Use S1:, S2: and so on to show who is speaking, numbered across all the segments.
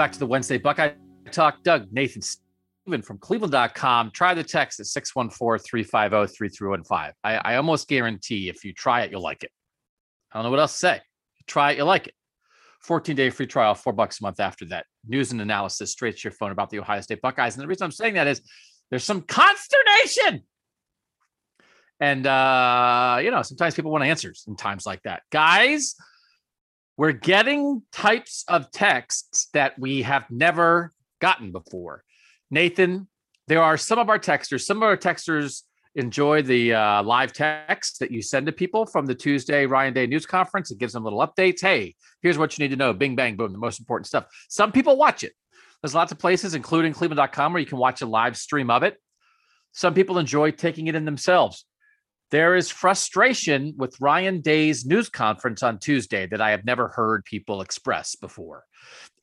S1: back to the Wednesday Buckeye Talk. Doug, Nathan, Stephen from cleveland.com. Try the text at 614 350 3315. I almost guarantee if you try it, you'll like it. I don't know what else to say. Try it, you'll like it. 14 day free trial, four bucks a month after that. News and analysis straight to your phone about the Ohio State Buckeyes. And the reason I'm saying that is there's some consternation. And, uh, you know, sometimes people want answers in times like that. Guys, we're getting types of texts that we have never gotten before. Nathan, there are some of our texters, some of our texters enjoy the uh, live text that you send to people from the Tuesday Ryan Day news conference. It gives them little updates. Hey, here's what you need to know. Bing, bang, boom, the most important stuff. Some people watch it. There's lots of places, including cleveland.com, where you can watch a live stream of it. Some people enjoy taking it in themselves. There is frustration with Ryan Day's news conference on Tuesday that I have never heard people express before.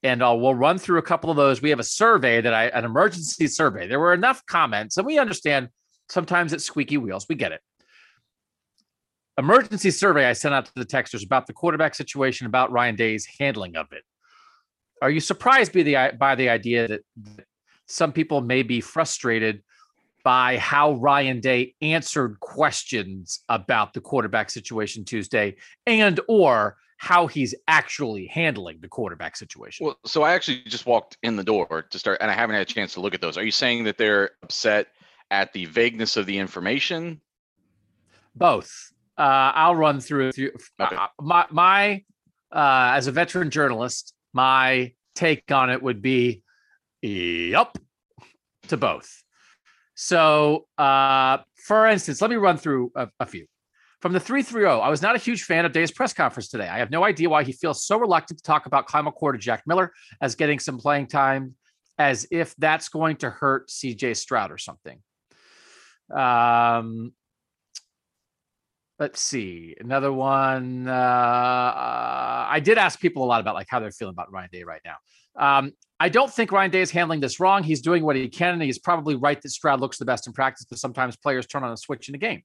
S1: And uh, we'll run through a couple of those. We have a survey that I, an emergency survey. There were enough comments, and we understand sometimes it's squeaky wheels. We get it. Emergency survey I sent out to the texters about the quarterback situation, about Ryan Day's handling of it. Are you surprised by the by the idea that some people may be frustrated by how Ryan Day answered questions about the quarterback situation Tuesday and or how he's actually handling the quarterback situation.
S2: Well, so I actually just walked in the door to start and I haven't had a chance to look at those. Are you saying that they're upset at the vagueness of the information?
S1: Both. Uh, I'll run through, through okay. uh, my my uh, as a veteran journalist, my take on it would be yep to both. So, uh, for instance, let me run through a, a few. From the 330, I was not a huge fan of Day's press conference today. I have no idea why he feels so reluctant to talk about Kyle McCord to Jack Miller as getting some playing time, as if that's going to hurt CJ Stroud or something. Um, let's see another one. Uh, I did ask people a lot about like how they're feeling about Ryan Day right now. Um, I don't think Ryan Day is handling this wrong. He's doing what he can, and he's probably right that Stroud looks the best in practice, but sometimes players turn on a switch in a game.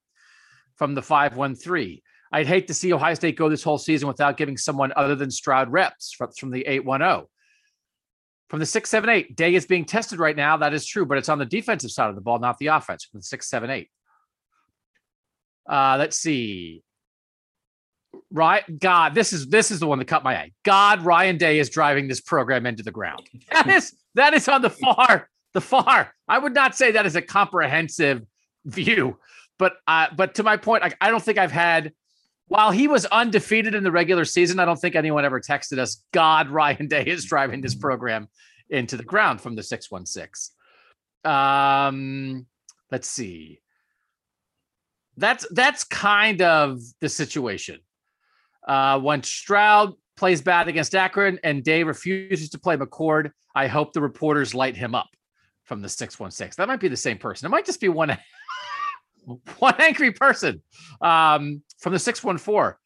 S1: From the 513, I'd hate to see Ohio State go this whole season without giving someone other than Stroud reps from, the 810. From the 678, Day is being tested right now. That is true, but it's on the defensive side of the ball, not the offense. From the 678. Uh, let's see right god this is this is the one that cut my eye. God ryan day is driving this program into the ground. That is that is on the far the far. I would not say that is a comprehensive view but uh but to my point I, I don't think i've had while he was undefeated in the regular season i don't think anyone ever texted us god ryan day is driving this program into the ground from the 616 um let's see. That's that's kind of the situation uh, when Stroud plays bad against Akron and Day refuses to play McCord, I hope the reporters light him up from the 616. That might be the same person. It might just be one, one angry person um, from the 614.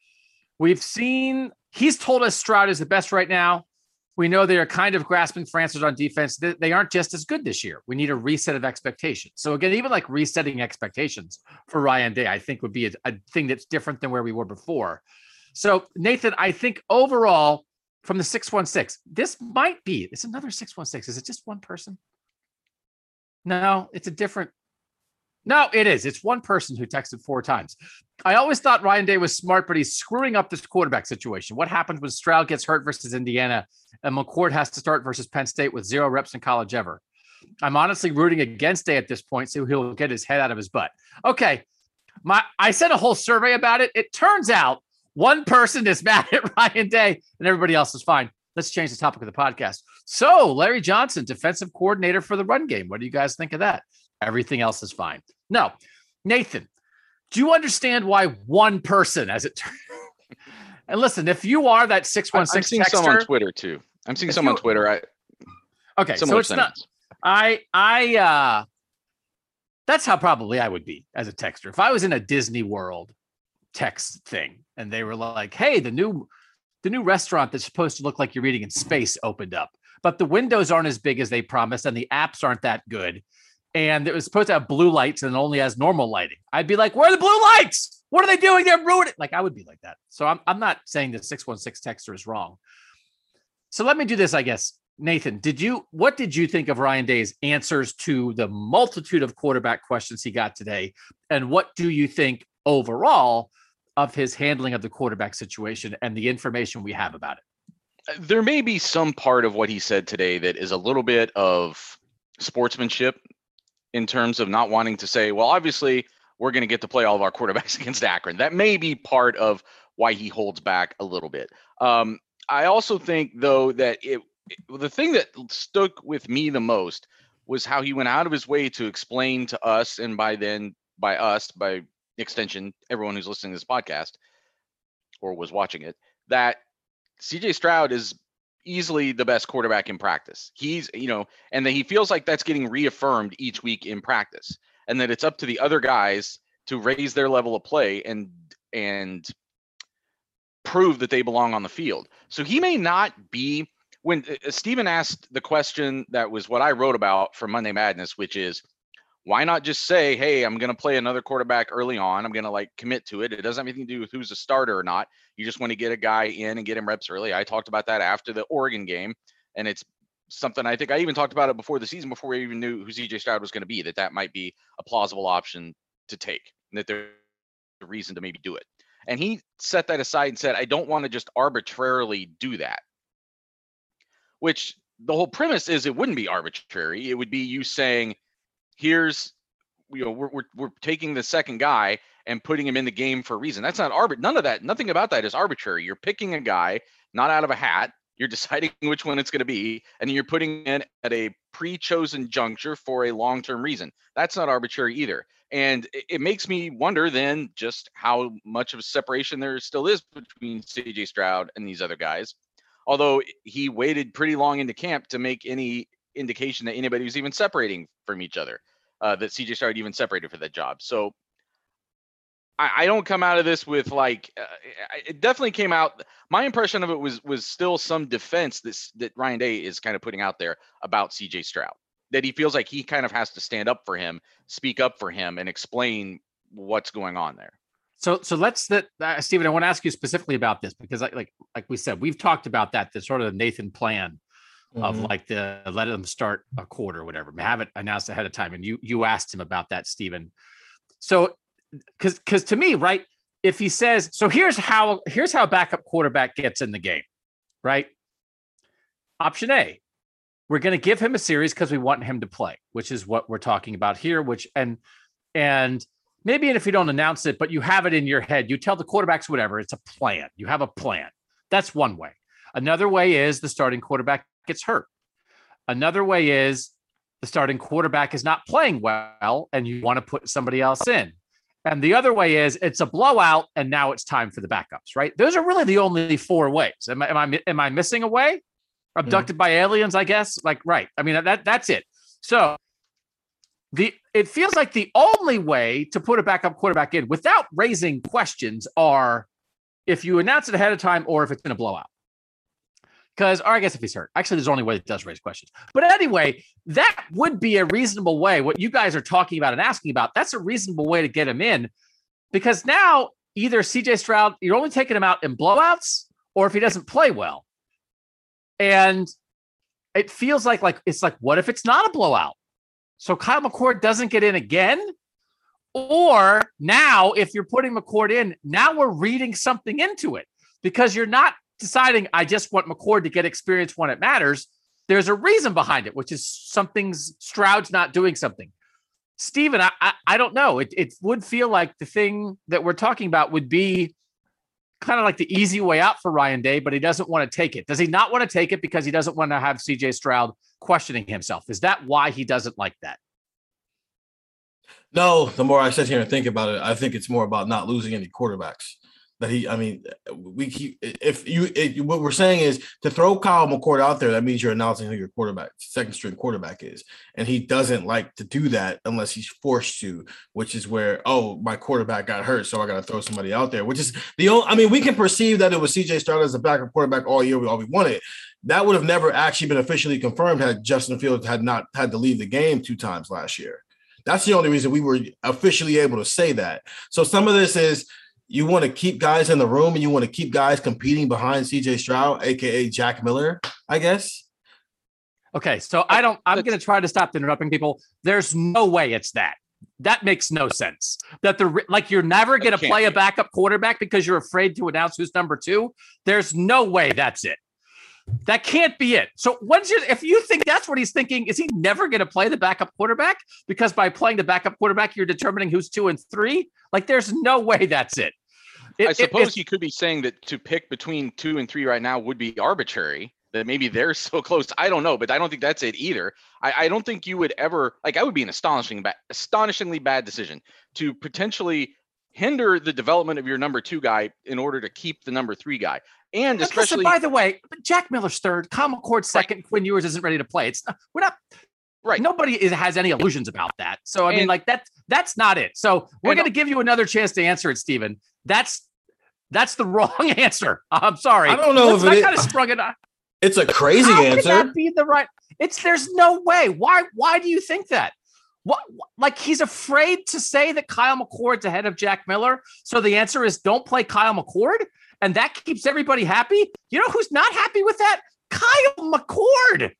S1: We've seen, he's told us Stroud is the best right now. We know they are kind of grasping for answers on defense. They aren't just as good this year. We need a reset of expectations. So again, even like resetting expectations for Ryan Day, I think would be a, a thing that's different than where we were before. So, Nathan, I think overall from the 616, this might be, it's another 616. Is it just one person? No, it's a different. No, it is. It's one person who texted four times. I always thought Ryan Day was smart, but he's screwing up this quarterback situation. What happens when Stroud gets hurt versus Indiana and McCord has to start versus Penn State with zero reps in college ever? I'm honestly rooting against Day at this point, so he'll get his head out of his butt. Okay. My I sent a whole survey about it. It turns out one person is mad at Ryan Day and everybody else is fine. Let's change the topic of the podcast. So, Larry Johnson, defensive coordinator for the run game. What do you guys think of that? Everything else is fine. No, Nathan, do you understand why one person, as it turns and listen, if you are that 616
S2: I'm seeing
S1: texter,
S2: some on Twitter too. I'm seeing some on Twitter. I
S1: okay, so it's not I I uh that's how probably I would be as a texter. If I was in a Disney World text thing and they were like hey the new the new restaurant that's supposed to look like you're eating in space opened up but the windows aren't as big as they promised, and the apps aren't that good. And it was supposed to have blue lights and it only has normal lighting. I'd be like, where are the blue lights? What are they doing? They're ruining. Like I would be like that. So I'm, I'm not saying the 616 texter is wrong. So let me do this, I guess. Nathan, did you what did you think of Ryan Day's answers to the multitude of quarterback questions he got today? And what do you think overall of his handling of the quarterback situation and the information we have about it?
S2: There may be some part of what he said today that is a little bit of sportsmanship in terms of not wanting to say, well, obviously, we're going to get to play all of our quarterbacks against Akron. That may be part of why he holds back a little bit. Um, I also think, though, that it the thing that stuck with me the most was how he went out of his way to explain to us, and by then by us, by extension, everyone who's listening to this podcast or was watching it, that CJ Stroud is easily the best quarterback in practice. He's, you know, and that he feels like that's getting reaffirmed each week in practice, and that it's up to the other guys to raise their level of play and and prove that they belong on the field. So he may not be when uh, Stephen asked the question that was what I wrote about for Monday Madness, which is why not just say, hey, I'm going to play another quarterback early on. I'm going to like commit to it. It doesn't have anything to do with who's a starter or not. You just want to get a guy in and get him reps early. I talked about that after the Oregon game, and it's something I think I even talked about it before the season, before we even knew who CJ Stroud was going to be, that that might be a plausible option to take, and that there's a reason to maybe do it. And he set that aside and said, I don't want to just arbitrarily do that which the whole premise is it wouldn't be arbitrary. It would be you saying, here's, you know, we're, we're, we're taking the second guy and putting him in the game for a reason. That's not arbit. None of that, nothing about that is arbitrary. You're picking a guy not out of a hat. You're deciding which one it's going to be, and you're putting in at a pre-chosen juncture for a long-term reason. That's not arbitrary either. And it, it makes me wonder then just how much of a separation there still is between CJ Stroud and these other guys although he waited pretty long into camp to make any indication that anybody was even separating from each other, uh, that CJ Stroud even separated for that job. So I, I don't come out of this with like uh, it definitely came out. My impression of it was was still some defense that that Ryan Day is kind of putting out there about CJ Stroud that he feels like he kind of has to stand up for him, speak up for him, and explain what's going on there.
S1: So so let's that uh, Stephen. I want to ask you specifically about this because like like we said, we've talked about that the sort of Nathan plan mm-hmm. of like the let them start a quarter or whatever, have it announced ahead of time. And you you asked him about that, Stephen. So because because to me, right, if he says so, here's how here's how backup quarterback gets in the game, right? Option A, we're going to give him a series because we want him to play, which is what we're talking about here. Which and and maybe if you don't announce it, but you have it in your head, you tell the quarterbacks whatever, it's a plan. You have a plan. That's one way. Another way is the starting quarterback gets hurt. Another way is the starting quarterback is not playing well and you want to put somebody else in. And the other way is it's a blowout and now it's time for the backups, right? Those are really the only four ways. Am I am I, am I missing a way? Abducted mm-hmm. by aliens, I guess. Like, right. I mean, that that's it. So the it feels like the only way to put a backup quarterback in without raising questions are if you announce it ahead of time or if it's in a blowout. Because, or I guess if he's hurt, actually, there's only way that does raise questions. But anyway, that would be a reasonable way. What you guys are talking about and asking about, that's a reasonable way to get him in. Because now either CJ Stroud, you're only taking him out in blowouts, or if he doesn't play well. And it feels like like it's like, what if it's not a blowout? So Kyle McCord doesn't get in again. Or now, if you're putting McCord in, now we're reading something into it because you're not deciding, I just want McCord to get experience when it matters. There's a reason behind it, which is something's Stroud's not doing something. Stephen, I, I, I don't know. It, it would feel like the thing that we're talking about would be kind of like the easy way out for Ryan Day, but he doesn't want to take it. Does he not want to take it because he doesn't want to have CJ Stroud questioning himself? Is that why he doesn't like that?
S3: No, the more I sit here and think about it, I think it's more about not losing any quarterbacks that he. I mean, we keep if you if, what we're saying is to throw Kyle McCord out there. That means you're announcing who your quarterback, second string quarterback is, and he doesn't like to do that unless he's forced to. Which is where oh my quarterback got hurt, so I got to throw somebody out there. Which is the only. I mean, we can perceive that it was C.J. Stroud as a backup quarterback all year. We all we wanted. that would have never actually been officially confirmed had Justin Fields had not had to leave the game two times last year. That's the only reason we were officially able to say that. So some of this is you want to keep guys in the room and you want to keep guys competing behind CJ Stroud, aka Jack Miller, I guess.
S1: Okay, so I don't. I'm going to try to stop interrupting people. There's no way it's that. That makes no sense. That the like you're never going to play a backup quarterback because you're afraid to announce who's number two. There's no way that's it. That can't be it. So when's your, if you think that's what he's thinking, is he never going to play the backup quarterback? Because by playing the backup quarterback, you're determining who's two and three. Like there's no way that's it.
S2: It I suppose it, you could be saying that to pick between two and three right now would be arbitrary that maybe they're so close. I don't know, but I don't think that's it either. I, I don't think you would ever like. I would be an astonishing, bad, astonishingly bad decision to potentially hinder the development of your number two guy in order to keep the number three guy. And especially,
S1: by the way, Jack Miller's third, Kyle McCord second, right. Quinn Ewers isn't ready to play. It's not, we're not
S2: right.
S1: Nobody is, has any illusions about that. So I and, mean, like that's that's not it. So we're going to give you another chance to answer it, Stephen. That's that's the wrong answer. I'm sorry.
S3: I don't know Let's, if
S1: I kind of sprung it.
S3: It's a crazy
S1: How
S3: answer.
S1: Can that be the right? It's there's no way. Why? Why do you think that? What? Like he's afraid to say that Kyle McCord's ahead of Jack Miller. So the answer is don't play Kyle McCord, and that keeps everybody happy. You know who's not happy with that? Kyle McCord.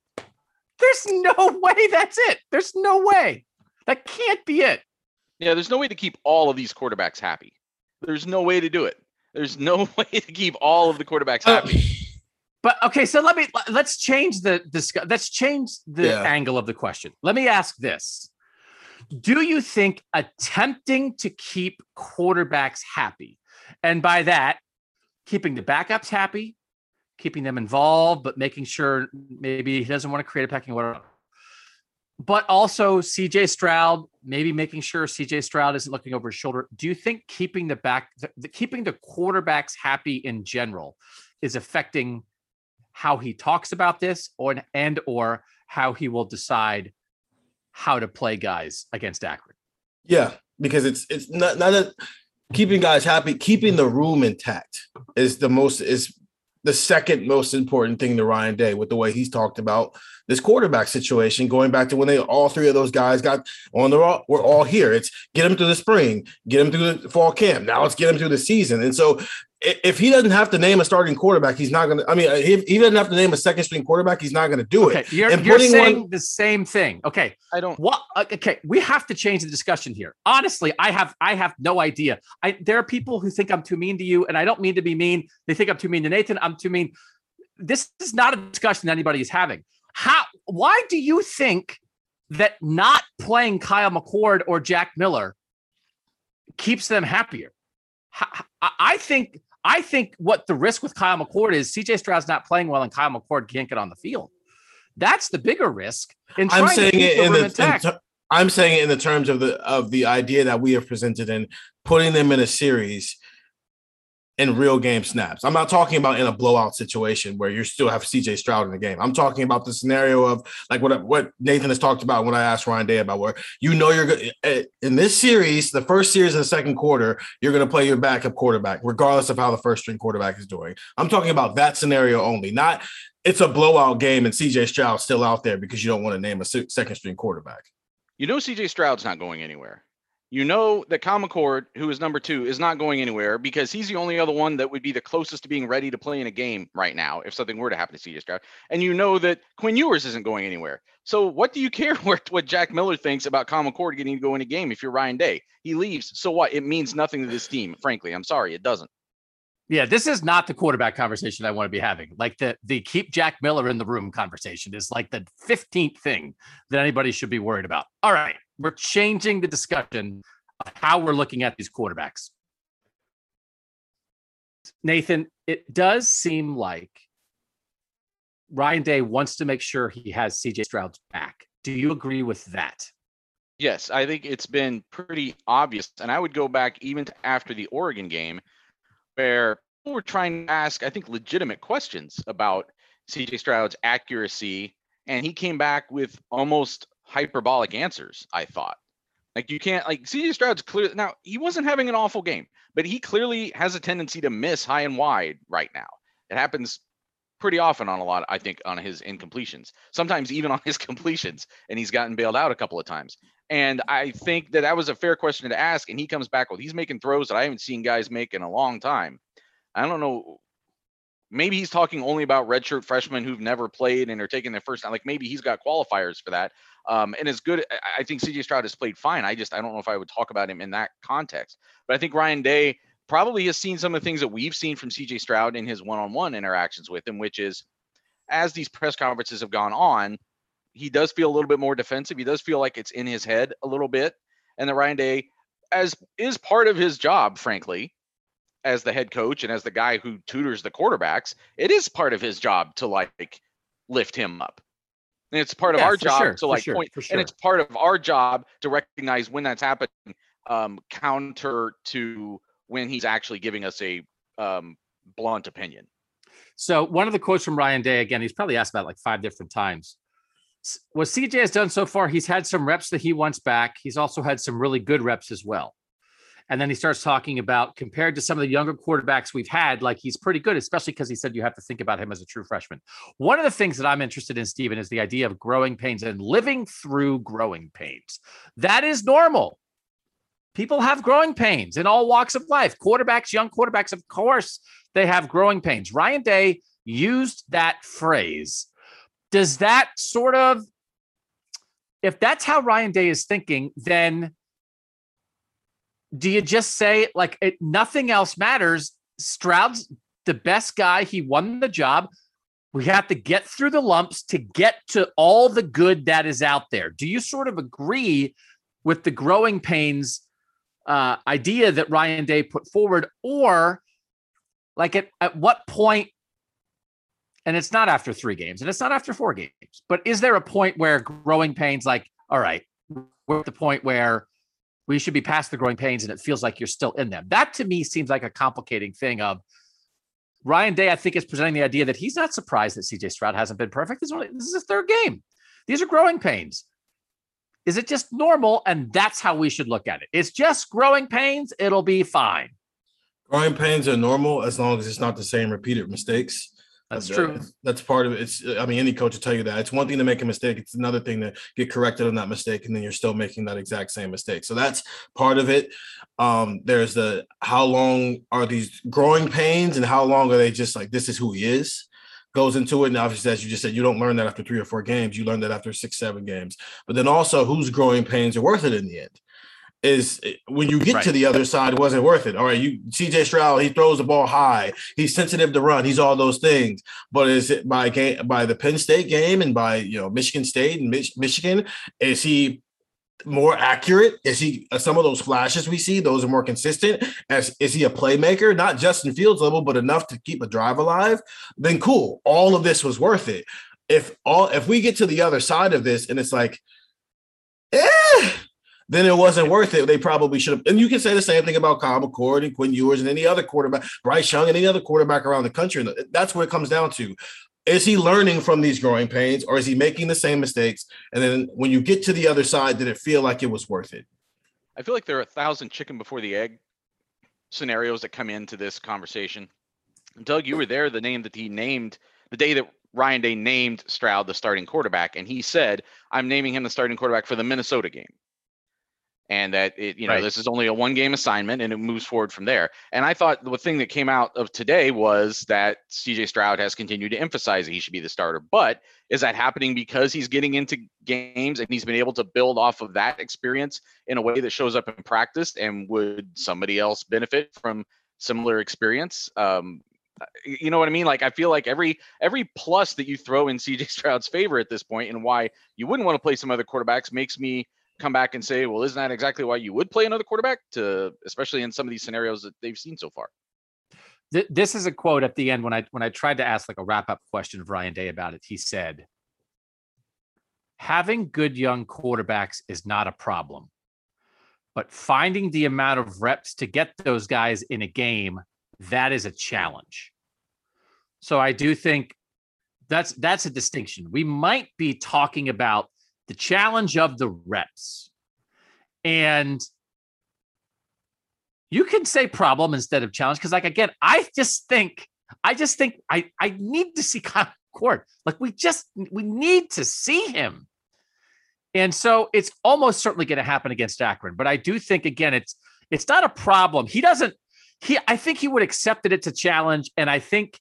S1: There's no way that's it. There's no way. That can't be it.
S2: Yeah, there's no way to keep all of these quarterbacks happy. There's no way to do it. There's no way to keep all of the quarterbacks uh, happy.
S1: But okay, so let me let's change the discuss. Let's change the yeah. angle of the question. Let me ask this: Do you think attempting to keep quarterbacks happy, and by that, keeping the backups happy, keeping them involved, but making sure maybe he doesn't want to create a pecking order, but also CJ Stroud, maybe making sure CJ Stroud isn't looking over his shoulder. Do you think keeping the back, the, the, keeping the quarterbacks happy in general, is affecting how he talks about this or and or how he will decide how to play guys against Akron.
S3: Yeah, because it's it's not not that keeping guys happy, keeping the room intact is the most is the second most important thing to Ryan Day with the way he's talked about this quarterback situation, going back to when they all three of those guys got on the we're all here. It's get them through the spring, get them through the fall camp. Now let's get them through the season. And so if he doesn't have to name a starting quarterback, he's not going to. I mean, if he doesn't have to name a second string quarterback, he's not going to do
S1: okay,
S3: it.
S1: You're, and you're saying one, the same thing. Okay,
S2: I don't.
S1: What? Uh, okay, we have to change the discussion here. Honestly, I have I have no idea. I there are people who think I'm too mean to you, and I don't mean to be mean. They think I'm too mean to Nathan. I'm too mean. This is not a discussion anybody is having. How? Why do you think that not playing Kyle McCord or Jack Miller keeps them happier? I think I think what the risk with Kyle McCord is CJ Stroud's not playing well and Kyle McCord can't get on the field. That's the bigger risk. In
S3: I'm saying it in the in ter- I'm saying it in the terms of the of the idea that we have presented in putting them in a series in real game snaps. I'm not talking about in a blowout situation where you still have CJ Stroud in the game. I'm talking about the scenario of like what what Nathan has talked about when I asked Ryan Day about where you know you're good eh, in this series, the first series of the second quarter, you're going to play your backup quarterback, regardless of how the first string quarterback is doing. I'm talking about that scenario only, not it's a blowout game and CJ Stroud still out there because you don't want to name a second string quarterback.
S2: You know, CJ Stroud's not going anywhere you know that McCord, who is number two, is not going anywhere because he's the only other one that would be the closest to being ready to play in a game right now if something were to happen to CJ Stroud. And you know that Quinn Ewers isn't going anywhere. So what do you care what, what Jack Miller thinks about McCord getting to go in a game if you're Ryan Day? He leaves. So what? It means nothing to this team. Frankly, I'm sorry, it doesn't.
S1: Yeah, this is not the quarterback conversation I want to be having. Like the the keep Jack Miller in the room conversation is like the 15th thing that anybody should be worried about. All right, we're changing the discussion of how we're looking at these quarterbacks. Nathan, it does seem like Ryan Day wants to make sure he has CJ Stroud's back. Do you agree with that?
S2: Yes, I think it's been pretty obvious. And I would go back even to after the Oregon game where people were trying to ask, I think, legitimate questions about CJ Stroud's accuracy. And he came back with almost hyperbolic answers, I thought. Like you can't like CJ Stroud's clear now. He wasn't having an awful game, but he clearly has a tendency to miss high and wide right now. It happens pretty often on a lot, I think, on his incompletions, sometimes even on his completions, and he's gotten bailed out a couple of times. And I think that that was a fair question to ask. And he comes back with he's making throws that I haven't seen guys make in a long time. I don't know. Maybe he's talking only about redshirt freshmen who've never played and are taking their first time. Like maybe he's got qualifiers for that. Um, and as good, I think CJ Stroud has played fine. I just I don't know if I would talk about him in that context. But I think Ryan Day probably has seen some of the things that we've seen from CJ Stroud in his one-on-one interactions with him, which is as these press conferences have gone on, he does feel a little bit more defensive. He does feel like it's in his head a little bit. And that Ryan Day, as is part of his job, frankly, as the head coach and as the guy who tutors the quarterbacks, it is part of his job to like lift him up. And it's part of
S1: Yeah,
S2: our job
S1: sure,
S2: to like
S1: sure,
S2: point,
S1: for
S2: and it's part of our job to recognize when that's happening, um, counter to when he's actually giving us a um, blunt opinion.
S1: So one of the quotes from Ryan Day, again, he's probably asked about like five different times. What CJ has done so far, he's had some reps that he wants back. He's also had some really good reps as well. And then he starts talking about compared to some of the younger quarterbacks we've had, like he's pretty good, especially because he said you have to think about him as a true freshman. One of the things that I'm interested in, Stephen, is the idea of growing pains and living through growing pains. That is normal. People have growing pains in all walks of life. Quarterbacks, young quarterbacks, of course, they have growing pains. Ryan Day used that phrase. Does that sort of, if that's how Ryan Day is thinking, then do you just say like it, nothing else matters? Stroud's the best guy. He won the job. We have to get through the lumps to get to all the good that is out there. Do you sort of agree with the growing pains uh, idea that Ryan Day put forward, or like at, at what point? And it's not after three games, and it's not after four games, but is there a point where growing pains, like, all right, we're at the point where we should be past the growing pains and it feels like you're still in them? That to me seems like a complicating thing of Ryan Day, I think, is presenting the idea that he's not surprised that CJ Stroud hasn't been perfect. This is, only, this is his third game. These are growing pains. Is it just normal? And that's how we should look at it. It's just growing pains. It'll be fine.
S3: Growing pains are normal as long as it's not the same repeated mistakes.
S1: That's true.
S3: That's part of it. It's I mean, any coach will tell you that. It's one thing to make a mistake, it's another thing to get corrected on that mistake, and then you're still making that exact same mistake. So that's part of it. Um, there's the how long are these growing pains and how long are they just like this is who he is? Goes into it, and obviously, as you just said, you don't learn that after three or four games. You learn that after six, seven games. But then also, whose growing pains are worth it in the end? Is eh, when you get to the other side, wasn't worth it. All right, you CJ Stroud, he throws the ball high, he's sensitive to run, he's all those things. But is it by game by the Penn State game and by you know Michigan State and Mich- Michigan? Is he more accurate? Is he uh, some of those flashes we see? Those are more consistent. As is he a playmaker, not Justin Fields level, but enough to keep a drive alive? Then cool. All of this was worth it. If all if we get to the other side of this and it's like, eh, then it wasn't worth it. They probably should have. And you can say the same thing about Kyle McCord and Quinn Ewers and any other quarterback, Bryce Young and any other quarterback around the country. That's what it comes down to. Is he learning from these growing pains or is he making the same mistakes? And then when you get to the other side, did it feel like it was worth it?
S2: I feel like there are a thousand chicken before the egg scenarios that come into this conversation. Doug, you were there the name that he named the day that Ryan Day named Stroud the starting quarterback, and he said, I'm naming him the starting quarterback for the Minnesota game. And that it, you know,
S1: Right.
S2: this is only a one game assignment and it moves forward from there. And I thought the thing that came out of today was that CJ Stroud has continued to emphasize that he should be the starter. But is that happening because he's getting into games and he's been able to build off of that experience in a way that shows up in practice? And would somebody else benefit from similar experience? Um, you know what I mean? Like I feel like every every plus that you throw in CJ Stroud's favor at this point, and why you wouldn't want to play some other quarterbacks, makes me come back and say, well, isn't that exactly why you would play another quarterback? To especially in some of these scenarios that they've seen so far.
S1: This is a quote at the end when I when I tried to ask like a wrap up question of Ryan Day about it. He said, "Having good young quarterbacks is not a problem, but finding the amount of reps to get those guys in a game that is a challenge." So I do think that's that's a distinction. We might be talking about the challenge of the reps, and you can say problem instead of challenge because like again i just think I just think I I need to see Kyle McCord. Like we just we need to see him. And so it's almost certainly going to happen against Akron. But I do think again, it's it's not a problem. He doesn't. He I think he would accept it. It's a challenge, and I think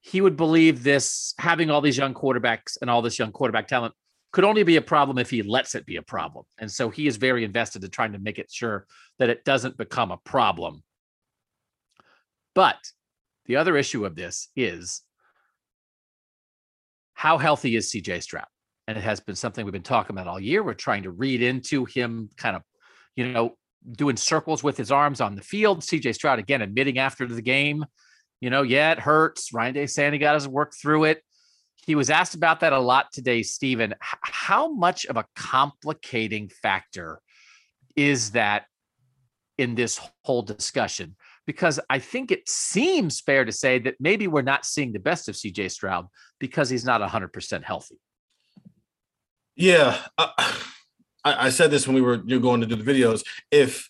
S1: he would believe this having all these young quarterbacks and all this young quarterback talent could only be a problem if he lets it be a problem. And so he is very invested in trying to make it sure that it doesn't become a problem. But the other issue of this is how healthy is CJ Stroud? And it has been something we've been talking about all year. We're trying to read into him kind of, you know, doing circles with his arms on the field. CJ Stroud again admitting after the game, you know, yeah, it hurts. Ryan Day saying he got his work through it. He was asked about that a lot today, Stephen. How much of a complicating factor is that in this whole discussion? Because I think it seems fair to say that maybe we're not seeing the best of CJ Stroud because he's not 100% healthy.
S3: Yeah. Uh, I, I, said this when we were you're going to do the videos. If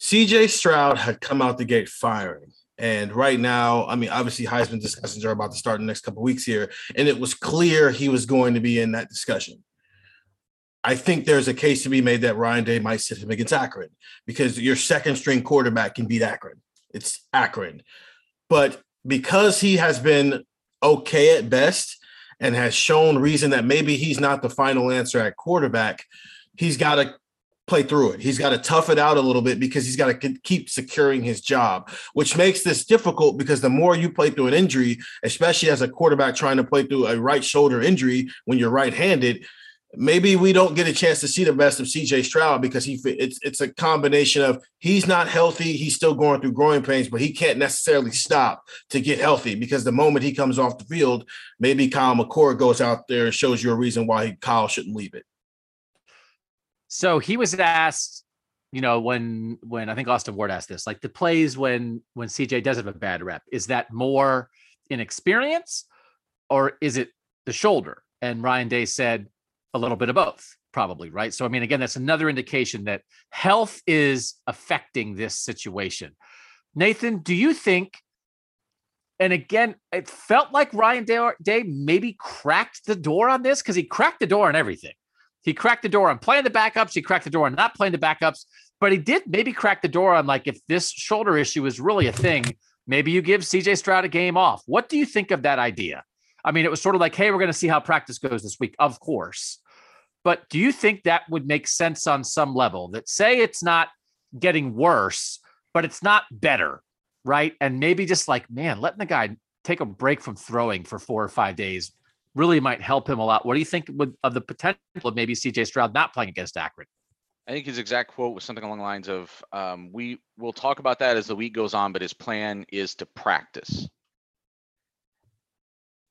S3: CJ Stroud had come out the gate firing, and right now, I mean, obviously Heisman discussions are about to start in the next couple weeks here, and it was clear he was going to be in that discussion. I think there's a case to be made that Ryan Day might sit him against Akron because your second string quarterback can beat Akron. It's Akron. But because he has been okay at best and has shown reason that maybe he's not the final answer at quarterback, he's got to play through it. He's got to tough it out a little bit because he's got to keep securing his job, which makes this difficult because the more you play through an injury, especially as a quarterback trying to play through a right shoulder injury when you're right-handed, maybe we don't get a chance to see the best of CJ Stroud because he it's it's a combination of he's not healthy, he's still going through growing pains, but he can't necessarily stop to get healthy because the moment he comes off the field, maybe Kyle McCord goes out there and shows you a reason why he, Kyle shouldn't leave it.
S1: So he was asked, you know, when when I think Austin Ward asked this, like the plays when when CJ does have a bad rep, is that more inexperience or is it the shoulder? And Ryan Day said a little bit of both, probably, right? So I mean, again, that's another indication that health is affecting this situation. Nathan, do you think? And again, it felt like Ryan Day, Day maybe cracked the door on this because he cracked the door on everything. He cracked the door on playing the backups. He cracked the door on not playing the backups. But he did maybe crack the door on like if this shoulder issue is really a thing, maybe you give CJ Stroud a game off. What do you think of that idea? I mean, it was sort of like, hey, we're going to see how practice goes this week, of course. But do you think that would make sense on some level? That say it's not getting worse, but it's not better, right? And maybe just like, man, letting the guy take a break from throwing for four or five days really might help him a lot. What do you think would, of the potential of maybe CJ Stroud not playing against Akron?
S2: I think his exact quote was something along the lines of, um, "We will talk about that as the week goes on, but his plan is to practice."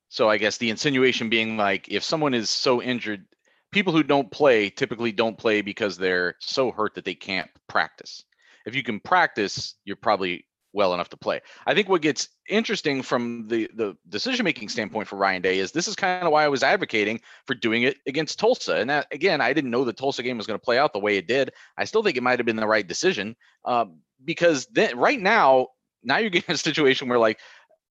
S2: So I guess the insinuation being like, if someone is so injured, people who don't play typically don't play because they're so hurt that they can't practice. If you can practice, you're probably well enough to play. I think what gets interesting from the the decision making standpoint for Ryan Day is this is kind of why I was advocating for doing it against Tulsa. And that again, I didn't know the Tulsa game was going to play out the way it did. I still think it might have been the right decision uh, because then right now, now you're getting a situation where like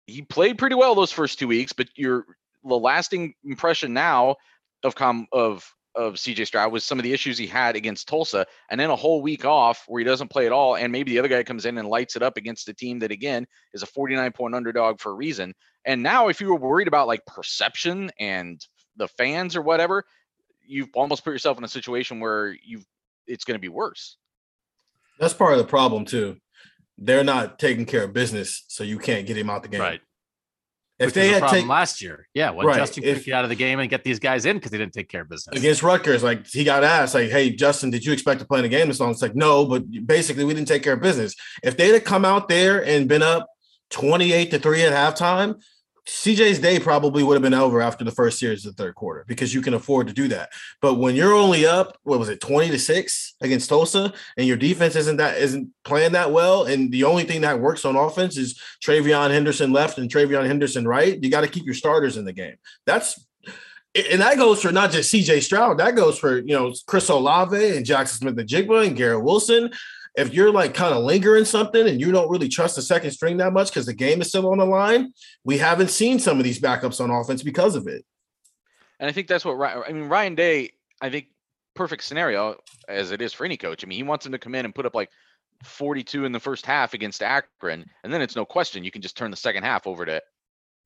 S2: he played pretty well those first two weeks, but you're the lasting impression now of com of of CJ Stroud was some of the issues he had against Tulsa, and then a whole week off where he doesn't play at all, and maybe the other guy comes in and lights it up against a team that again is a 49 point underdog for a reason. And now, if you were worried about like perception and the fans or whatever, you've almost put yourself in a situation where you've it's going to be worse.
S3: That's part of the problem too. They're not taking care of business, so you can't get him out the game.
S1: Right. If they had taken last year, yeah, when right, Justin if, out of the game and get these guys in because they didn't take care of business
S3: against Rutgers, like he got asked, like, "Hey, Justin, did you expect to play in the game this long?" It's like, no, but basically we didn't take care of business. If they'd have come out there and been up twenty-eight to three at halftime, CJ's day probably would have been over after the first series of the third quarter because you can afford to do that. But when you're only up, what was it, 20 to 6 against Tulsa, and your defense isn't that isn't playing that well, and the only thing that works on offense is TreVeyon Henderson left and TreVeyon Henderson right, you got to keep your starters in the game. That's and that goes for not just CJ Stroud, that goes for you know Chris Olave and Jackson Smith-Njigba and Garrett Wilson if you're like kind of lingering something and you don't really trust the second string that much because the game is still on the line, we haven't seen some of these backups on offense because of it.
S2: And I think that's what Ryan, I mean, Ryan Day, I think perfect scenario as it is for any coach. I mean, he wants him to come in and put up like 42 in the first half against Akron, and then it's no question you can just turn the second half over to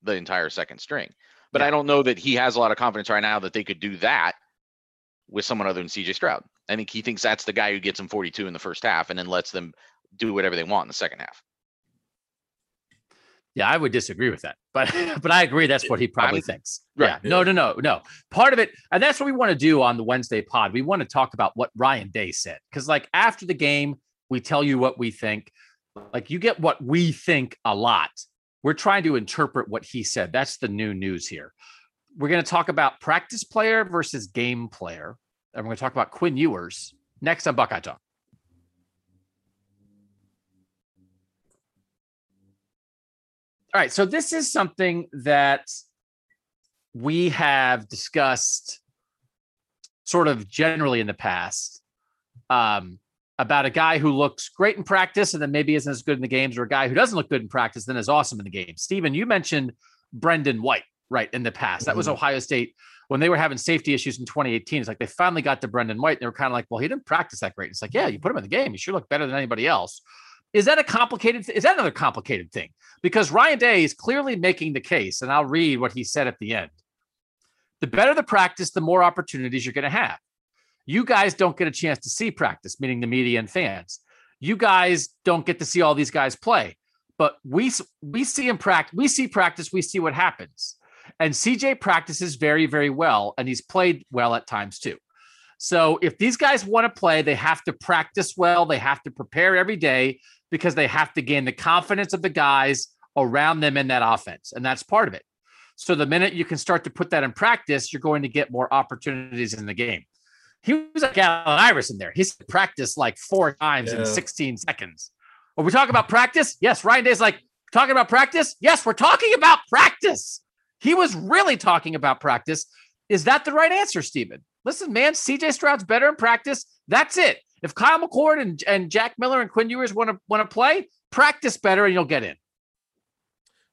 S2: the entire second string. But I don't know that he has a lot of confidence right now that they could do that with someone other than CJ Stroud. I think he thinks that's the guy who gets them 42 in the first half and then lets them do whatever they want in the second half.
S1: Yeah, I would disagree with that, but but I agree that's what he probably
S2: I'm-
S1: thinks.
S2: right.
S1: Yeah, no, no, no, no. Part of it, and that's what we want to do on the Wednesday pod. We want to talk about what Ryan Day said because, like, after the game, we tell you what we think. Like, you get what we think a lot. We're trying to interpret what he said. That's the new news here. We're going to talk about practice player versus game player, and we're going to talk about Quinn Ewers next on Buckeye Talk. All right. So this is something that we have discussed sort of generally in the past um, about a guy who looks great in practice and then maybe isn't as good in the games, or a guy who doesn't look good in practice then is awesome in the game. Stephen, you mentioned Brendan White, right, in the past. That was
S3: Mhm.
S1: Ohio State when they were having safety issues in 2018. It's like they finally got to Brendan White. And they were kind of like, well, he didn't practice that great. It's like, yeah, you put him in the game. He sure looked better than anybody else. Is that a complicated? Th- is that another complicated thing? Because Ryan Day is clearly making the case, and I'll read what he said at the end. The better the practice, the more opportunities you're going to have. You guys don't get a chance to see practice, meaning the media and fans. You guys don't get to see all these guys play, but we we see in practice. We see practice. We see what happens. And CJ practices very, very well, and he's played well at times too. So if these guys want to play, they have to practice well. They have to prepare every day because they have to gain the confidence of the guys around them in that offense. And that's part of it. So the minute you can start to put that in practice, you're going to get more opportunities in the game. He was like Allen Iverson there. He's practiced like four times
S3: Yeah.
S1: in 16 seconds. Are we talking about practice? Yes. Ryan Day's like, talking about practice? Yes, we're talking about practice. He was really talking about practice. Is that the right answer, Stephen? Listen, man, CJ Stroud's better in practice. That's it. If Kyle McCord and, and Jack Miller and Quinn Ewers want to want to play, practice better and you'll get in.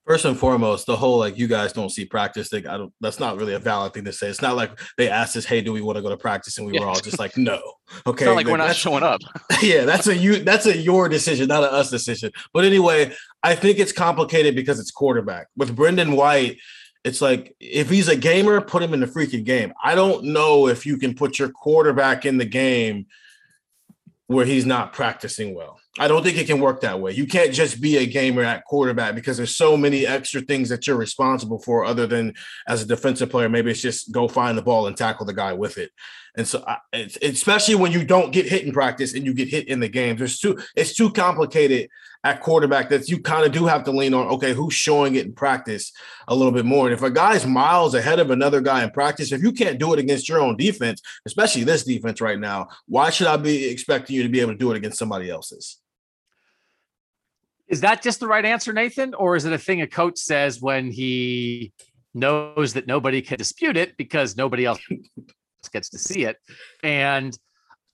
S3: First and foremost, the whole like you guys don't see practice thing. I don't. That's not really a valid thing to say. It's not like they asked us, "Hey, do we want to go to practice?" And we were all just like, "No." Okay,
S2: It's not like we're not showing up.
S3: yeah, that's a you. That's a your decision, not a us decision. But anyway, I think it's complicated because it's quarterback with Brendan White. It's like if he's a gamer, put him in the freaking game. I don't know if you can put your quarterback in the game where he's not practicing well. I don't think it can work that way. You can't just be a gamer at quarterback because there's so many extra things that you're responsible for other than as a defensive player. Maybe it's just go find the ball and tackle the guy with it. And so, I, it's, especially when you don't get hit in practice and you get hit in the games, there's too it's too complicated at quarterback that you kind of do have to lean on. Okay, who's showing it in practice a little bit more? And if a guy's miles ahead of another guy in practice, if you can't do it against your own defense, especially this defense right now, why should I be expecting you to be able to do it against somebody else's?
S1: Is that just the right answer, Nathan? Or is it a thing a coach says when he knows that nobody can dispute it because nobody else gets to see it? And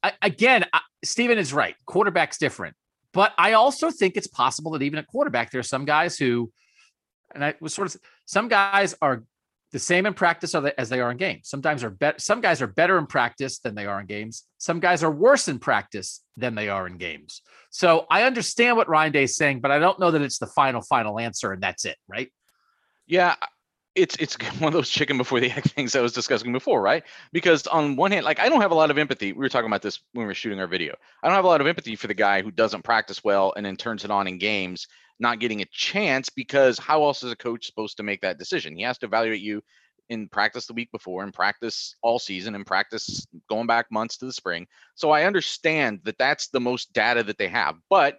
S1: I, again, I, Stephen is right. Quarterback's different. But I also think it's possible that even at quarterback, there are some guys who, and I was sort of, some guys are the same in practice as they are in games. Sometimes are better. Some guys are better in practice than they are in games. Some guys are worse in practice than they are in games. So I understand what Ryan Day is saying, but I don't know that it's the final final answer and that's it, right?
S2: Yeah, it's it's one of those chicken before the egg things I was discussing before, right? Because on one hand, like I don't have a lot of empathy. We were talking about this when we were shooting our video. I don't have a lot of empathy for the guy who doesn't practice well and then turns it on in games, not getting a chance because how else is a coach supposed to make that decision? He has to evaluate you in practice the week before and practice all season and practice going back months to the spring. So I understand that that's the most data that they have, but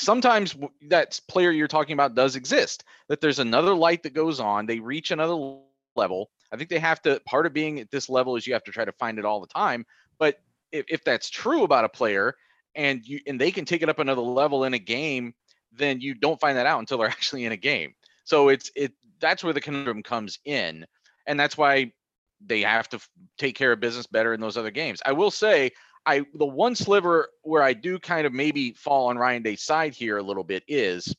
S2: sometimes that player you're talking about does exist that there's another light that goes on they reach another level. I think they have to part of being at this level is you have to try to find it all the time but if, if that's true about a player and you and they can take it up another level in a game then you don't find that out until they're actually in a game. So it's it that's where the conundrum comes in and that's why they have to take care of business better in those other games. I will say I the one sliver where I do kind of maybe fall on Ryan Day's side here a little bit is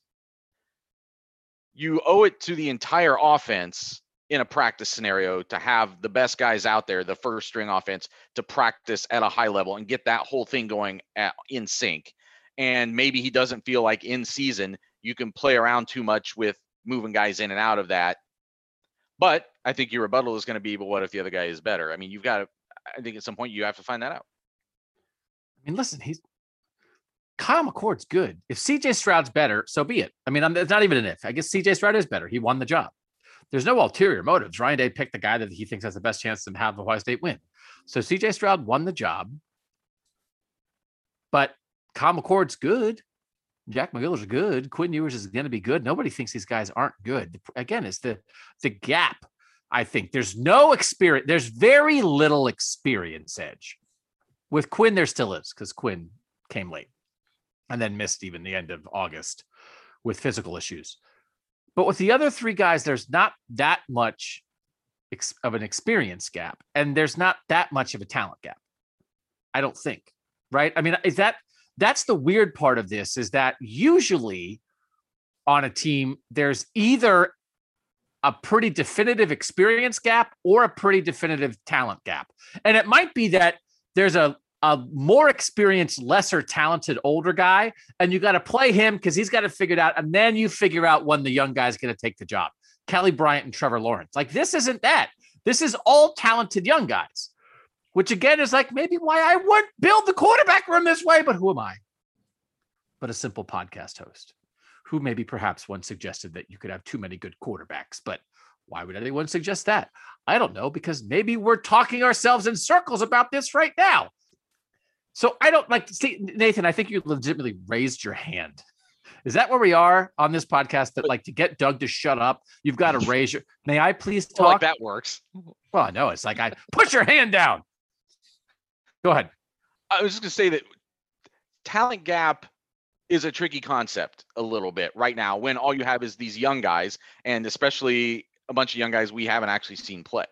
S2: you owe it to the entire offense in a practice scenario to have the best guys out there, the first string offense, to practice at a high level and get that whole thing going at, in sync. And maybe he doesn't feel like in season you can play around too much with moving guys in and out of that. But I think your rebuttal is going to be, but what if the other guy is better? I mean, you've got to, I think at some point you have to find that out.
S1: I mean, listen, he's Kyle McCord's good. If CJ Stroud's better, so be it. I mean, I'm, it's not even an if. I guess CJ Stroud is better. He won the job. There's no ulterior motives. Ryan Day picked the guy that he thinks has the best chance to have the Ohio State win. So CJ Stroud won the job. But Kyle McCord's good. Jack Miller's good. Quinn Ewers is going to be good. Nobody thinks these guys aren't good. Again, it's the the gap. I think there's no experience. There's very little experience edge. With Quinn, there still is because Quinn came late and then missed even the end of August with physical issues. But with the other three guys, there's not that much ex- of an experience gap, and there's not that much of a talent gap. I don't think, right? I mean, is that that's the weird part of this is that usually on a team, there's either a pretty definitive experience gap or a pretty definitive talent gap. And it might be that there's a a more experienced, lesser talented older guy, and you got to play him because he's got to figure it out. And then you figure out when the young guy's going to take the job. Kelly Bryant and Trevor Lawrence. Like this isn't that. This is all talented young guys, which again is like maybe why I wouldn't build the quarterback room this way. But who am I? But a simple podcast host who maybe perhaps once suggested that you could have too many good quarterbacks. But why would anyone suggest that? I don't know, because maybe we're talking ourselves in circles about this right now. So I don't like see Nathan. I think you legitimately raised your hand. Is that where we are on this podcast? That like to get Doug to shut up, you've got to raise your. May I please talk?
S2: Well, like that works.
S1: Well, I know it's like I push your hand down. Go ahead.
S2: I was just gonna say that talent gap is a tricky concept a little bit right now when all you have is these young guys and especially a bunch of young guys we haven't actually seen play.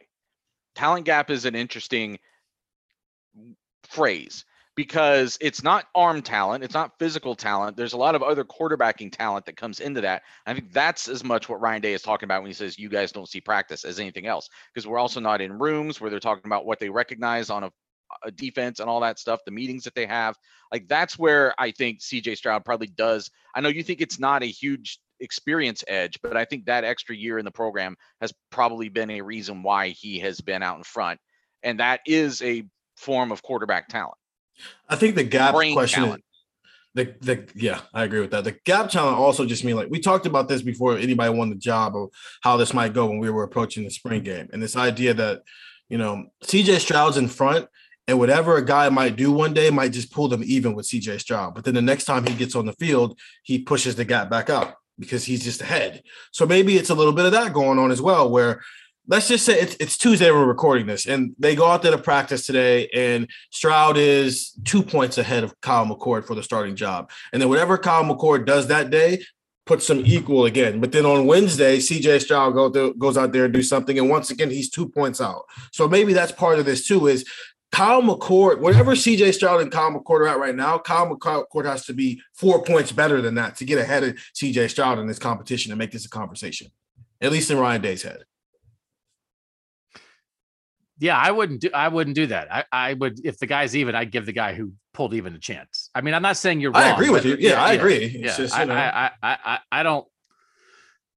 S2: Talent gap is an interesting phrase because it's not arm talent, it's not physical talent. There's a lot of other quarterbacking talent that comes into that. I think that's as much what Ryan Day is talking about when he says you guys don't see practice as anything else because we're also not in rooms where they're talking about what they recognize on a, a defense and all that stuff, the meetings that they have. Like that's where I think CJ Stroud probably does. I know you think it's not a huge experience edge, but I think that extra year in the program has probably been a reason why he has been out in front. And that is a form of quarterback talent.
S3: I think the gap
S2: Brain
S3: question
S2: talent.
S3: the the yeah, I agree with that. The gap talent also just mean like we talked about this before anybody won the job of how this might go when we were approaching the spring game. And this idea that, you know, CJ Stroud's in front and whatever a guy might do one day might just pull them even with CJ Stroud. But then the next time he gets on the field, he pushes the gap back up because he's just ahead. So maybe it's a little bit of that going on as well, where let's just say it's, it's Tuesday we're recording this, and they go out there to practice today, and Stroud is two points ahead of Kyle McCord for the starting job. And then whatever Kyle McCord does that day puts them equal again. But then on Wednesday, CJ Stroud go to, goes out there and do something, and once again he's two points out. So maybe that's part of this too. Is Kyle McCord, whatever CJ Stroud and Kyle McCord are at right now, Kyle McCord has to be four points better than that to get ahead of CJ Stroud in this competition and make this a conversation, at least in Ryan Day's head.
S1: Yeah, I wouldn't do. I wouldn't do that. I, I would if the guy's even. I'd give the guy who pulled even a chance. I mean, I'm not saying you're wrong.
S3: I agree with you. Yeah, I agree. It's
S1: Yeah,
S3: just, you know.
S1: I, I, I, I don't.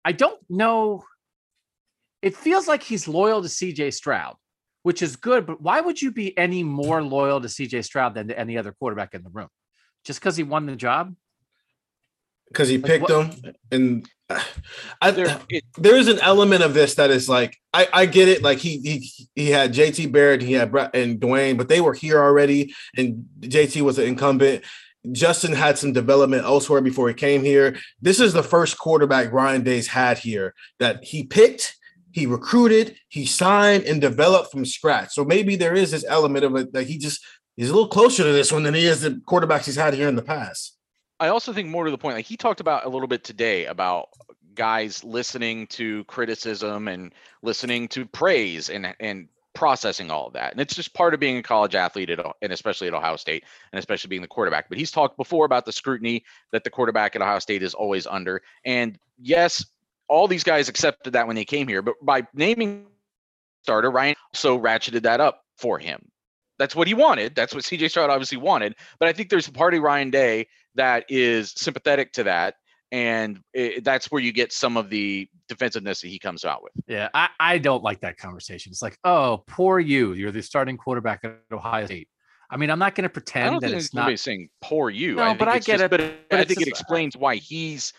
S1: I don't know. It feels like he's loyal to CJ Stroud, which is good. But why would you be any more loyal to CJ Stroud than to any other quarterback in the room? Just because he won the job?
S3: because he
S1: Like,
S3: picked
S1: what-
S3: them and uh, I,
S2: There, uh, it,
S3: there is an element of this that is like I, I get it like he he he had JT Barrett he had Brett and Dwayne but they were here already and JT was an incumbent Justin had some development elsewhere before he came here this is the first quarterback Ryan Days had here that he picked he recruited he signed and developed from scratch so maybe there is this element of it that he just he's a little closer to this one than he is the quarterbacks he's had here in the past
S2: I also think more to the point, like he talked about a little bit today about guys listening to criticism and listening to praise and and processing all of that. And it's just part of being a college athlete at, and especially at Ohio State and especially being the quarterback. But he's talked before about the scrutiny that the quarterback at Ohio State is always under. And yes, all these guys accepted that when they came here, but by naming starter, Ryan also ratcheted that up for him. That's what he wanted. That's what CJ Stroud obviously wanted. But I think there's a party Ryan Day that is sympathetic to that. And it, that's where you get some of the defensiveness that he comes out with.
S1: Yeah, I, I don't like that conversation. It's like, oh, poor you. You're the starting quarterback at Ohio State. I mean, I'm not going to pretend that it's not.
S2: saying poor you.
S1: No,
S2: I think
S1: but I get
S2: just-
S1: it,
S2: But,
S1: but
S2: I think it
S1: uh,
S2: explains why he's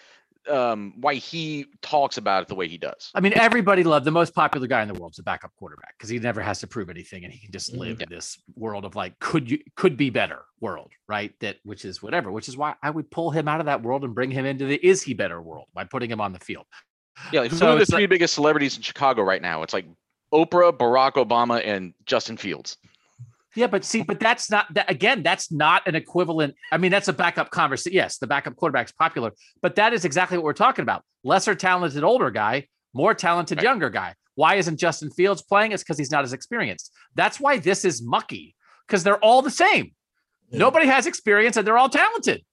S2: um why he talks about it the way he does.
S1: I mean, everybody loved the most popular guy in the world is a backup quarterback because he never has to prove anything and he can just live in this world of like, could you could be better world, right? That which is whatever, which is why I would pull him out of that world and bring him into the is he better world by putting him on the field.
S2: Yeah, like, who
S1: So
S2: are the
S1: it's like-
S2: three biggest celebrities in Chicago right now? It's like Oprah, Barack Obama, and Justin Fields.
S1: Yeah, but see, but that's not that again, that's not an equivalent. I mean, that's a backup conversation. Yes, the backup quarterback's popular, but that is exactly what we're talking about. Lesser talented older guy, more talented
S2: Right.
S1: younger guy. Why isn't Justin Fields playing? It's because he's not as experienced. That's why this is mucky, because they're all the same.
S3: Yeah.
S1: Nobody has experience and they're all talented.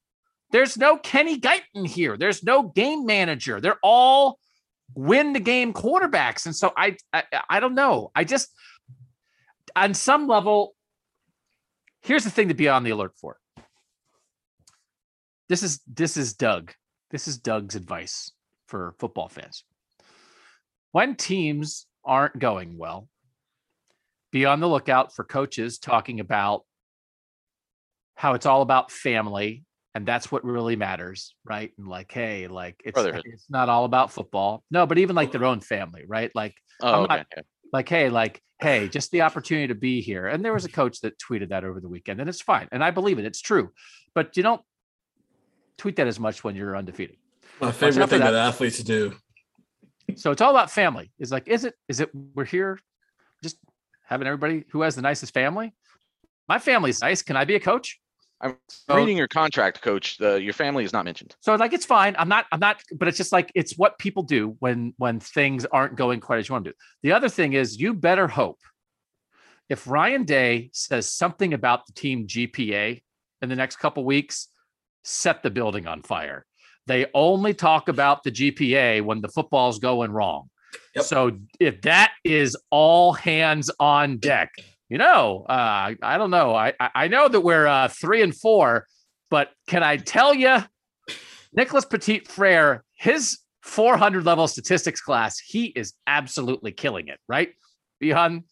S1: There's no Kenny Guiton here. There's no game manager. They're all win the game quarterbacks. And so I, I I don't know. I just on some level, here's the thing to be on the alert for. This is this is Doug. This is Doug's advice for football fans. When teams aren't going well, be on the lookout for coaches talking about how it's all about family and that's what really matters, right? And like, hey, like it's it's not all about football. No, but even like their own family, right? Like
S2: Oh,
S1: I'm
S2: okay. okay.
S1: Like hey like hey just the opportunity to be here. And there was a coach that tweeted that over the weekend and it's fine and i believe it it's true. But you don't tweet that as much when you're undefeated.
S3: My favorite thing
S1: that.
S3: that athletes do.
S1: so it's all about family. Is like is it is it we're here just having everybody who has the nicest family? My family's nice. Can i be a coach
S2: I'm
S1: So-
S2: reading your contract, coach. The, your family is not mentioned.
S1: so like it's fine i'm not i'm not but it's just like it's what people do when when things aren't going quite as you want to do the other thing is you better hope if ryan day says something about the team gpa in the next couple weeks set the building on fire they only talk about the gpa when the football's going wrong
S3: Yep.
S1: so if that is all hands on deck you know uh, i don't know I, I know that we're uh three and four but can I tell you, Nicholas Petit Frere, his 400 level statistics class, he is absolutely killing it. Right? Be on,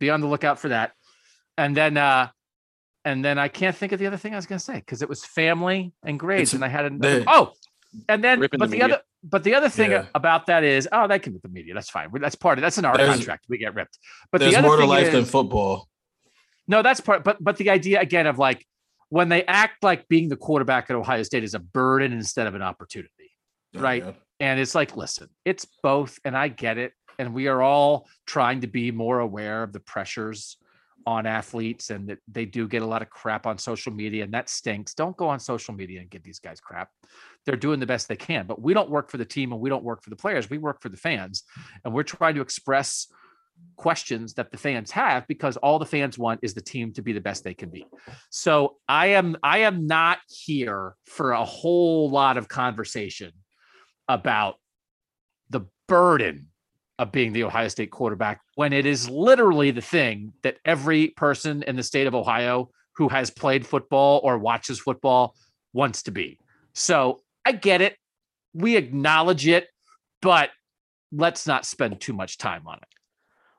S1: be on the lookout for that. And then, uh, and then I can't think of the other thing I was going to say because it was family and grades,
S3: It's-
S1: and I had an,
S3: they-
S1: oh, and then but
S2: the
S1: the, other but the other thing
S3: Yeah.
S1: about that is oh they can rip the media that's fine that's part of that's in our
S3: There's-
S1: contract we get ripped but
S3: There's
S1: the other
S3: more to life
S1: is,
S3: than football.
S1: no, that's part. But but the idea again of like when they act like being the quarterback at Ohio State is a burden instead of an opportunity, right?
S3: Yeah.
S1: And it's like, listen, it's both, and I get it. And we are all trying to be more aware of the pressures on athletes, and that they do get a lot of crap on social media, and that stinks. Don't go on social media and give these guys crap. They're doing the best they can, but we don't work for the team and we don't work for the players. We work for the fans, and we're trying to express questions that the fans have because all the fans want is the team to be the best they can be. So I am I am not here for a whole lot of conversation about the burden of being the Ohio State quarterback when it is literally the thing that every person in the state of Ohio who has played football or watches football wants to be. So I get it. We acknowledge it, but let's not spend too much time on it.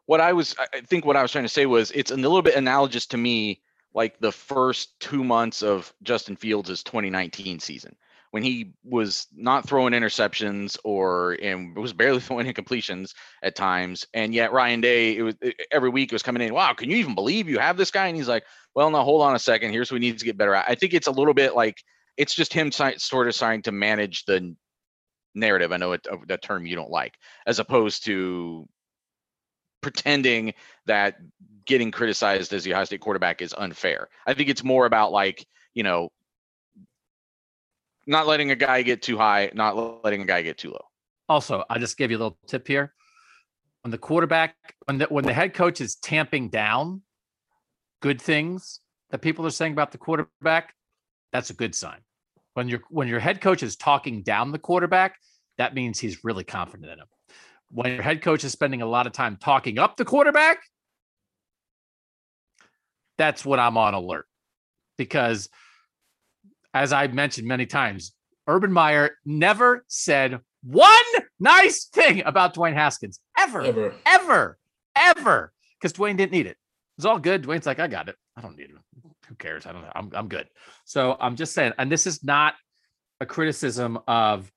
S2: What I was, I think what I was trying to say was it's a little bit analogous to me, like the first two months of Justin Fields' 2019 season when he was not throwing interceptions or and was barely throwing incompletions at times. And yet Ryan Day, it was every week was coming in. Wow, can you even believe you have this guy? And he's like, well, now hold on a second. Here's what he needs to get better at. I think it's a little bit like it's just him sort of trying to manage the narrative. I know it, the term you don't like, as opposed to pretending that getting criticized as the Ohio State quarterback is unfair. I think it's more about like, you know, not letting a guy get too high, not letting a guy get too low.
S1: Also, I just give you a little tip here. when the quarterback when the when the head coach is tamping down good things that people are saying about the quarterback, that's a good sign. When your when your head coach is talking down the quarterback, that means he's really confident in him. When your head coach is spending a lot of time talking up the quarterback, that's when I'm on alert. Because as I've mentioned many times, Urban Meyer never said one nice thing about Dwayne Haskins ever,
S3: Ever.
S1: ever, ever, because Dwayne didn't need it. It's all good. Dwayne's like, I got it. I don't need it. Who cares? I don't know. I'm, I'm good. So I'm just saying, and this is not a criticism of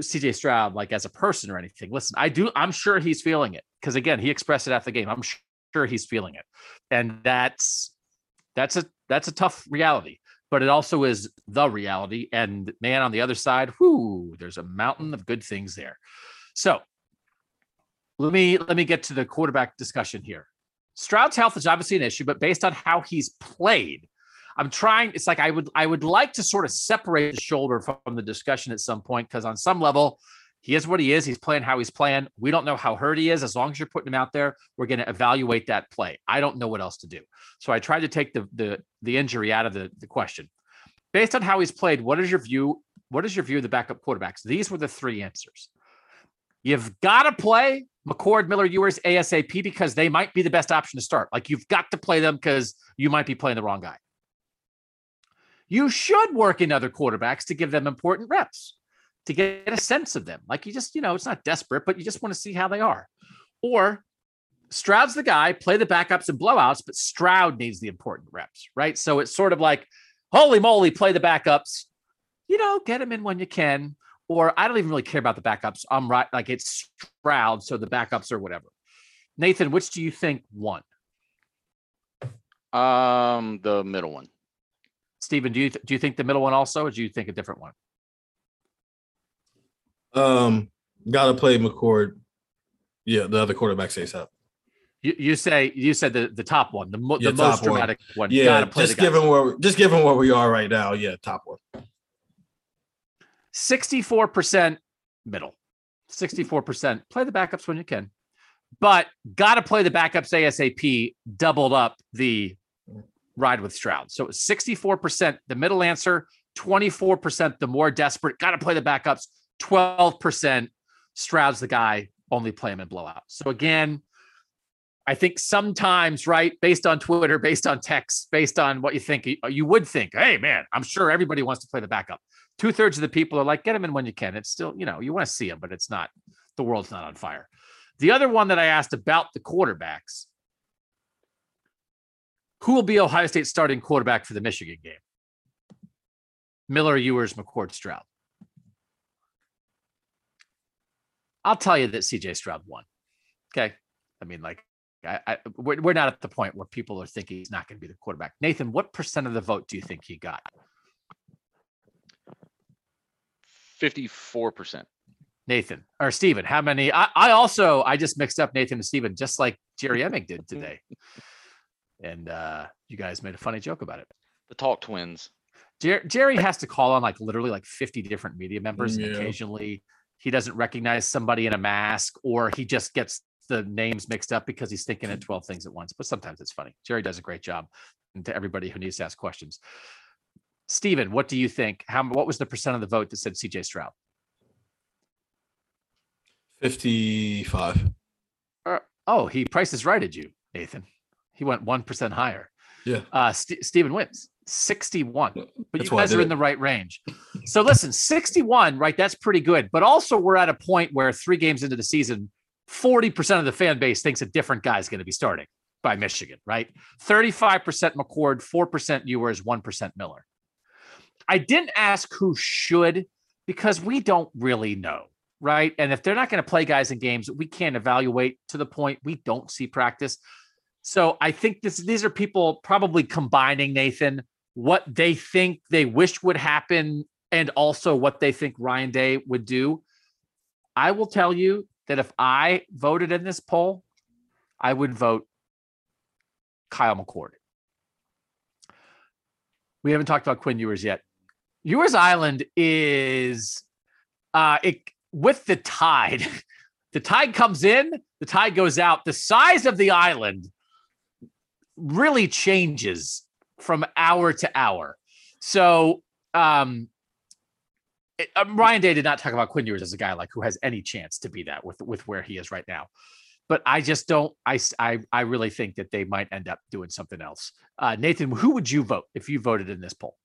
S1: CJ Stroud, like as a person or anything. Listen, I do, I'm sure he's feeling it because again, he expressed it after the game. I'm sure he's feeling it. And that's, that's a, that's a tough reality, but it also is the reality. And man, on the other side, whoo, there's a mountain of good things there. So let me, let me get to the quarterback discussion here. Stroud's health is obviously an issue, but based on how he's played, I'm trying. It's like I would I would like to sort of separate the shoulder from the discussion at some point because on some level, he is what he is. He's playing how he's playing. We don't know how hurt he is. As long as you're putting him out there, we're going to evaluate that play. I don't know what else to do. So I tried to take the the the injury out of the, the question. Based on how he's played, what is your view? What is your view of the backup quarterbacks? These were the three answers. You've got to play McCord, Miller, Ewers, ASAP because they might be the best option to start. Like you've got to play them because you might be playing the wrong guy. You should work in other quarterbacks to give them important reps, to get a sense of them. Like you just, you know, it's not desperate, but you just want to see how they are. Or Stroud's the guy, play the backups and blowouts, but Stroud needs the important reps, right? So it's sort of like, holy moly, play the backups. You know, get them in when you can. Or I don't even really care about the backups. I'm right, like it's Stroud, so the backups or whatever. Nathan, which do you think won?
S2: Um, the middle one.
S1: Stephen, do you th- do you think the middle one also, or do you think a different one?
S3: Um, gotta play McCord. Yeah, the other quarterback stays up.
S1: You, you say you said the, the top one, the, mo-
S3: Yeah,
S1: the most
S3: one.
S1: dramatic one.
S3: Yeah,
S1: Gotta play
S3: just given where just given where we are right now. Yeah, top one.
S1: 64% middle, 64%. Play the backups when you can, but got to play the backups ASAP, doubled up the ride with Stroud. So 64% the middle answer, 24% the more desperate, got to play the backups, 12% Stroud's the guy, only play him in blowout. So again, I think sometimes, right, based on Twitter, based on text, based on what you think, you would think, hey, man, I'm sure everybody wants to play the backup two thirds of the people are like, get him in when you can. It's still, you know, you want to see him, but it's not, the world's not on fire. The other one that I asked about the quarterbacks who will be Ohio State starting quarterback for the Michigan game? Miller, Ewers, McCord, Stroud. I'll tell you that CJ Stroud won. Okay. I mean, like, I, I, we're, we're not at the point where people are thinking he's not going to be the quarterback. Nathan, what percent of the vote do you think he got?
S2: Fifty-four percent.
S1: Nathan or Stephen, how many? I, I also I just mixed up Nathan and Stephen just like Jerry Emig did today. And uh you guys made a funny joke about it.
S2: The Talk Twins.
S1: Jer- Jerry has to call on like literally like 50 different media members, and occasionally he doesn't recognize somebody in a mask, or he just gets the names mixed up because he's thinking of 12 things at once. But sometimes it's funny. Jerry does a great job. And to everybody who needs to ask questions. Stephen, what do you think? How what was the percent of the vote that said CJ Stroud?
S3: 55.
S1: Oh, he prices righted you, Nathan. He went one percent higher.
S3: Yeah.
S1: Uh, St- Stephen wins sixty-one, but
S3: That's
S1: you guys are in the right range. So listen, sixty-one, right? That's pretty good. But also, we're at a point where three games into the season, forty percent of the fan base thinks a different guy is going to be starting by Michigan, right? Thirty-five percent McCord, four percent Ewers, one percent Miller. I didn't ask who should because we don't really know, right? And if they're not going to play guys in games, we can't evaluate to the point we don't see practice. So I think this these are people probably combining Nathan what they think they wish would happen and also what they think Ryan Day would do. I will tell you that if I voted in this poll, I would vote Kyle McCord. We haven't talked about Quinn Ewers yet. Ewers Island is uh it with the tide. The tide comes in, the tide goes out. The size of the island really changes from hour to hour. So, um, it- um, Ryan Day did not talk about Quinn Ewers as a guy like who has any chance to be that with with where he is right now. But I just don't. I I, I really think that they might end up doing something else. Uh, Nathan, who would you vote if you voted in this poll?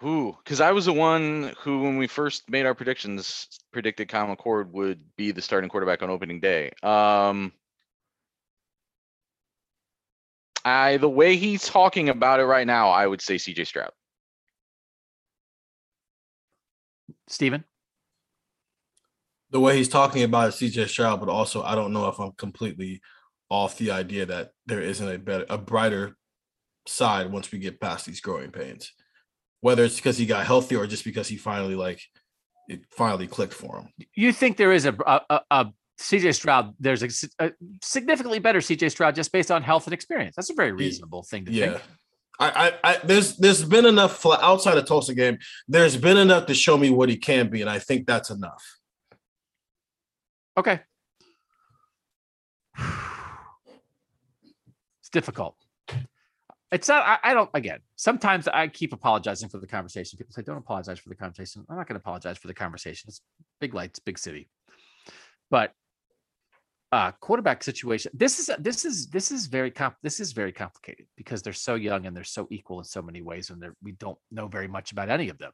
S2: Who? Because I was the one who, when we first made our predictions, predicted Kyle McCord would be the starting quarterback on opening day. Um, I the way he's talking about it right now, I would say CJ Stroud.
S1: Stephen?
S3: the way he's talking about it, CJ Stroud, but also I don't know if I'm completely off the idea that there isn't a better, a brighter side once we get past these growing pains. Whether it's because he got healthy or just because he finally like it finally clicked for him.
S1: You think there is a a, a, a CJ Stroud? There's a significantly better CJ Stroud just based on health and experience. That's a very reasonable thing to
S3: Yeah.
S1: think.
S3: I, I, I there's there's been enough fla- outside of Tulsa game. There's been enough to show me what he can be, and I think that's enough.
S1: Okay. It's difficult. It's not, I, I don't, again, sometimes I keep apologizing for the conversation. People say, don't apologize for the conversation. I'm not going to apologize for the conversation. It's big lights, big city. But uh quarterback situation this is this is this is very comp this is very complicated because they're so young and they're so equal in so many ways and we don't know very much about any of them.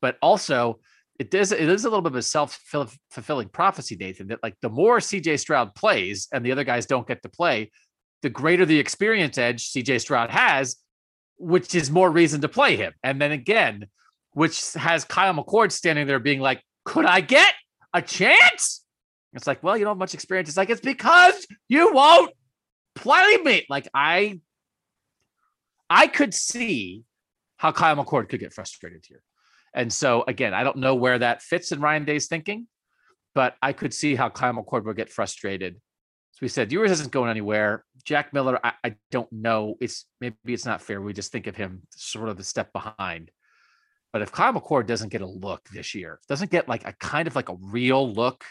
S1: But also it does it is a little bit of a self-fulfilling prophecy nathan that like the more cj stroud plays and the other guys don't get to play the greater the experience edge cj stroud has which is more reason to play him. And then again which has kyle mccord standing there being like could i get a chance it's like well you don't have much experience it's like it's because you won't play me like i i could see how kyle mccord could get frustrated here and so again, I don't know where that fits in Ryan Day's thinking, but I could see how Kyle McCord would get frustrated. So we said Ewers isn't going anywhere. Jack Miller, I, I don't know. It's maybe it's not fair. We just think of him sort of the step behind. But if Kyle McCord doesn't get a look this year, doesn't get like a kind of like a real look,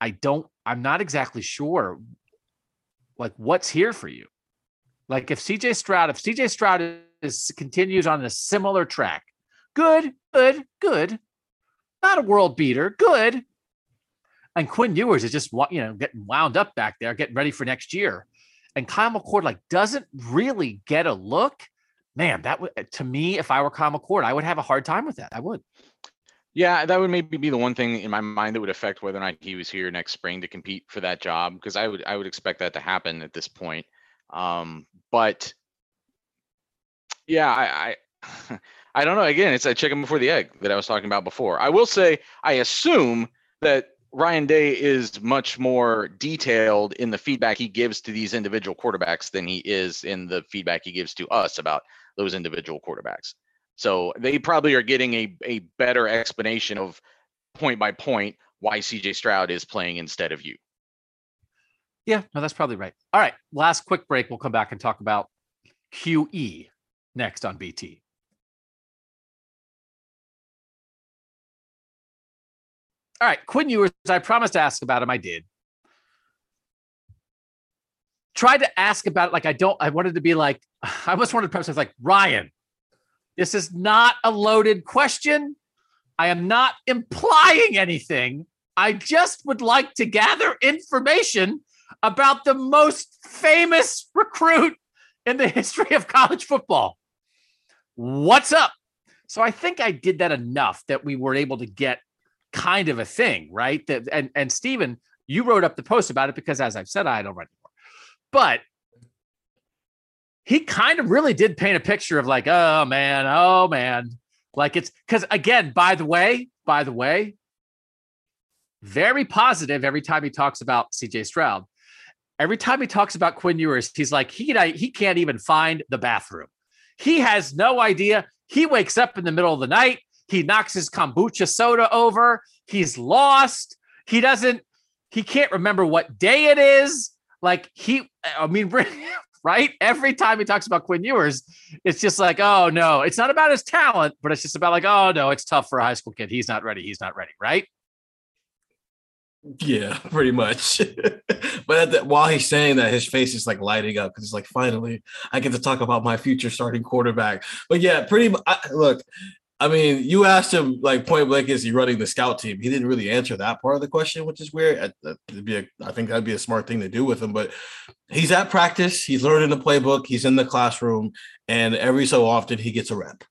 S1: I don't, I'm not exactly sure like what's here for you. Like if CJ Stroud, if CJ Stroud is continues on a similar track, good, good, good. Not a world beater, good. And Quinn Ewers is just you know getting wound up back there, getting ready for next year. And Kyle McCord like doesn't really get a look. Man, that would to me, if I were Kyle McCord, I would have a hard time with that. I would.
S2: Yeah, that would maybe be the one thing in my mind that would affect whether or not he was here next spring to compete for that job because I would I would expect that to happen at this point. Um, but yeah, I, I I don't know. Again, it's that chicken before the egg that I was talking about before. I will say I assume that Ryan Day is much more detailed in the feedback he gives to these individual quarterbacks than he is in the feedback he gives to us about those individual quarterbacks. So they probably are getting a, a better explanation of point by point why CJ Stroud is playing instead of you.
S1: Yeah, no, that's probably right. All right, last quick break. We'll come back and talk about QE next on BT. All right, Quinn Ewers. I promised to ask about him. I did. Tried to ask about it. Like I don't. I wanted to be like. I almost wanted to with like Ryan. This is not a loaded question. I am not implying anything. I just would like to gather information about the most famous recruit in the history of college football. What's up? So I think I did that enough that we were able to get kind of a thing, right? That and and Stephen, you wrote up the post about it because as I've said, I don't write anymore. But he kind of really did paint a picture of like, oh man, oh man. Like it's because again, by the way, by the way, very positive every time he talks about CJ Stroud. Every time he talks about Quinn Ewers, he's like, he, he can't even find the bathroom. He has no idea. He wakes up in the middle of the night. He knocks his kombucha soda over. He's lost. He doesn't, he can't remember what day it is. Like he, I mean, right? Every time he talks about Quinn Ewers, it's just like, oh no, it's not about his talent, but it's just about like, oh no, it's tough for a high school kid. He's not ready. He's not ready, right?
S3: Yeah, pretty much. but the, while he's saying that, his face is like lighting up because it's like, finally, I get to talk about my future starting quarterback. But yeah, pretty much. Look, I mean, you asked him like point blank, is he running the scout team? He didn't really answer that part of the question, which is weird. I think that'd be a smart thing to do with him. But he's at practice, he's learning the playbook, he's in the classroom, and every so often he gets a rep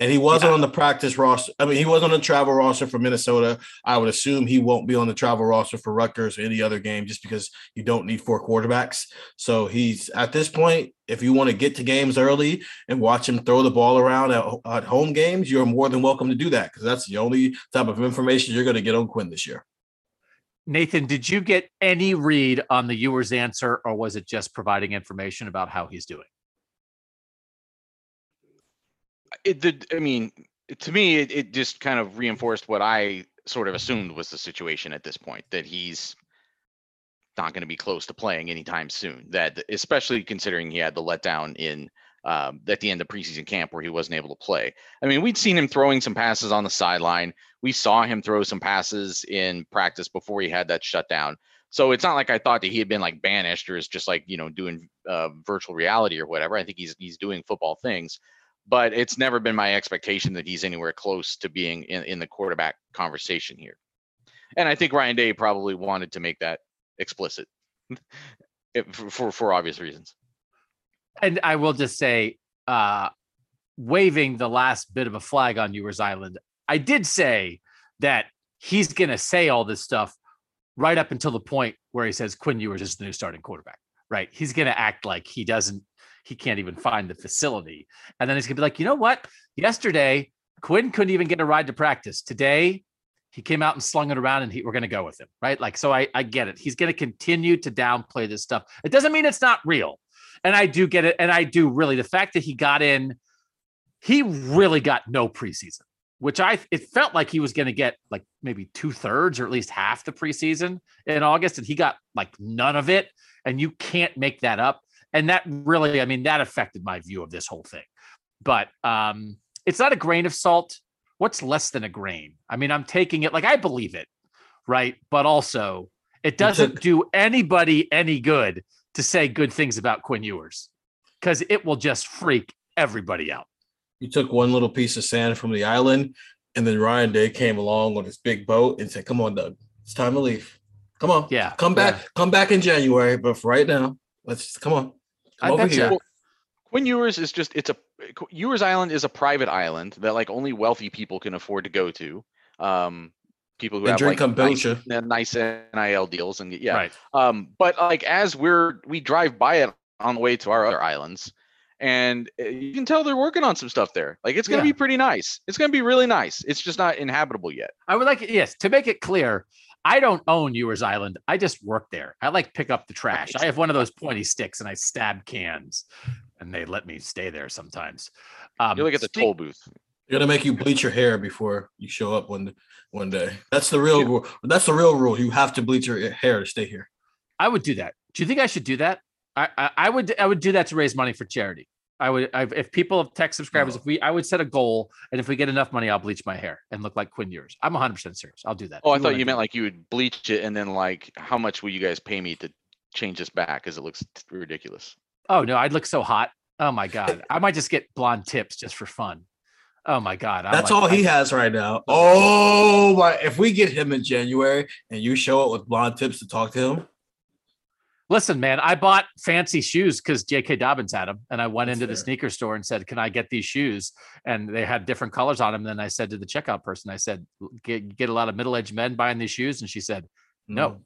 S3: and he wasn't yeah. on the practice roster. I mean, he wasn't on the travel roster for Minnesota. I would assume he won't be on the travel roster for Rutgers or any other game just because you don't need four quarterbacks. So he's at this point, if you want to get to games early and watch him throw the ball around at, at home games, you're more than welcome to do that because that's the only type of information you're going to get on Quinn this year.
S1: Nathan, did you get any read on the Ewers answer, or was it just providing information about how he's doing?
S2: It did. I mean, to me, it, it just kind of reinforced what I sort of assumed was the situation at this point that he's not going to be close to playing anytime soon. That especially considering he had the letdown in um, at the end of preseason camp where he wasn't able to play. I mean, we'd seen him throwing some passes on the sideline. We saw him throw some passes in practice before he had that shutdown. So it's not like I thought that he had been like banished or is just like you know doing uh, virtual reality or whatever. I think he's he's doing football things but it's never been my expectation that he's anywhere close to being in, in the quarterback conversation here. And I think Ryan Day probably wanted to make that explicit for, for, obvious reasons.
S1: And I will just say, uh, waving the last bit of a flag on Ewers Island, I did say that he's going to say all this stuff right up until the point where he says Quinn Ewers is the new starting quarterback. Right? He's going to act like he doesn't he can't even find the facility. And then he's gonna be like, you know what? Yesterday, Quinn couldn't even get a ride to practice. Today, he came out and slung it around and he, we're going to go with him. Right. Like, so I, I get it. He's going to continue to downplay this stuff. It doesn't mean it's not real. And I do get it. And I do really, the fact that he got in, he really got no preseason, which I, it felt like he was going to get like maybe two thirds or at least half the preseason in August. And he got like none of it. And you can't make that up and that really, I mean, that affected my view of this whole thing. But um, it's not a grain of salt. What's less than a grain? I mean, I'm taking it like I believe it, right? But also, it doesn't do anybody any good to say good things about Quinn Ewers because it will just freak everybody out.
S3: You took one little piece of sand from the island, and then Ryan Day came along on his big boat and said, Come on, Doug, it's time to leave. Come on.
S1: Yeah.
S3: Come back.
S1: Yeah.
S3: Come back in January. But for right now, let's just, come on.
S1: I bet you.
S2: Quinn Ewers is just it's a Ewers Island is a private island that like only wealthy people can afford to go to. Um, people who
S3: and
S2: have
S3: drink
S2: like
S3: kombucha.
S2: nice, nice NIL deals and yeah.
S1: Right.
S2: Um, but like as we're we drive by it on the way to our other islands, and uh, you can tell they're working on some stuff there. Like it's gonna
S1: Yeah.
S2: be pretty nice. It's gonna be really nice. It's just not inhabitable yet.
S1: I would like, yes, to make it clear, I don't own Ewers Island. I just work there. I like pick up the trash. I have one of those pointy sticks and I stab cans, and they let me stay there sometimes. Um,
S2: You look at the
S1: speak-
S2: toll booth.
S3: They're gonna make you bleach your hair before you show up one one day. That's the real rule. That's the real rule. You have to bleach your hair to stay here.
S1: I would do that. Do you think I should do that? I, I, I would I would do that to raise money for charity. I would I, if people have tech subscribers,
S3: No.
S1: if we I would set a goal, and if we get enough money, I'll bleach my hair and look like Quinn Ewers. I'm 100 percent serious. I'll do that.
S2: Oh, I
S1: If
S2: thought you meant
S1: it.
S2: like you would bleach it and then like how much will you guys pay me to change this back because it looks ridiculous.
S1: Oh no, I'd look so hot. Oh my god, I might just get blonde tips just for fun. Oh my god, I'm
S3: That's
S1: like-
S3: all he
S1: I-
S3: has right now. Oh my! If we get him in January and you show up with blonde tips to talk to him,
S1: Listen, man, I bought fancy shoes because J.K. Dobbins had them, and I went
S3: That's
S1: into the sneaker store and said, "Can I get these shoes?" And they had different colors on them. Then I said to the checkout person, "I said, get, get a lot of middle-aged men buying these shoes," and she said, "No."
S3: Mm.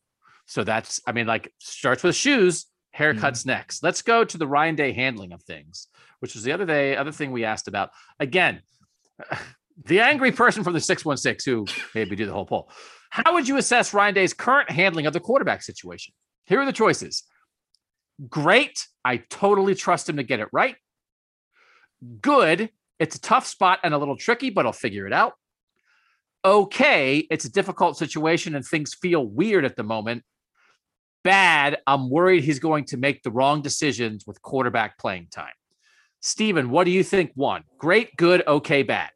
S1: So that's, I mean, like starts with shoes, haircuts next. Let's go to the Ryan Day handling of things, which was the other day, other thing we asked about. Again, the angry person from the 616 who maybe do the whole poll. How would you assess Ryan Day's current handling of the quarterback situation? Here are the choices. Great. I totally trust him to get it right. Good. It's a tough spot and a little tricky, but I'll figure it out. Okay. It's a difficult situation and things feel weird at the moment. Bad. I'm worried he's going to make the wrong decisions with quarterback playing time. Stephen, what do you think won? Great, good, okay, bad.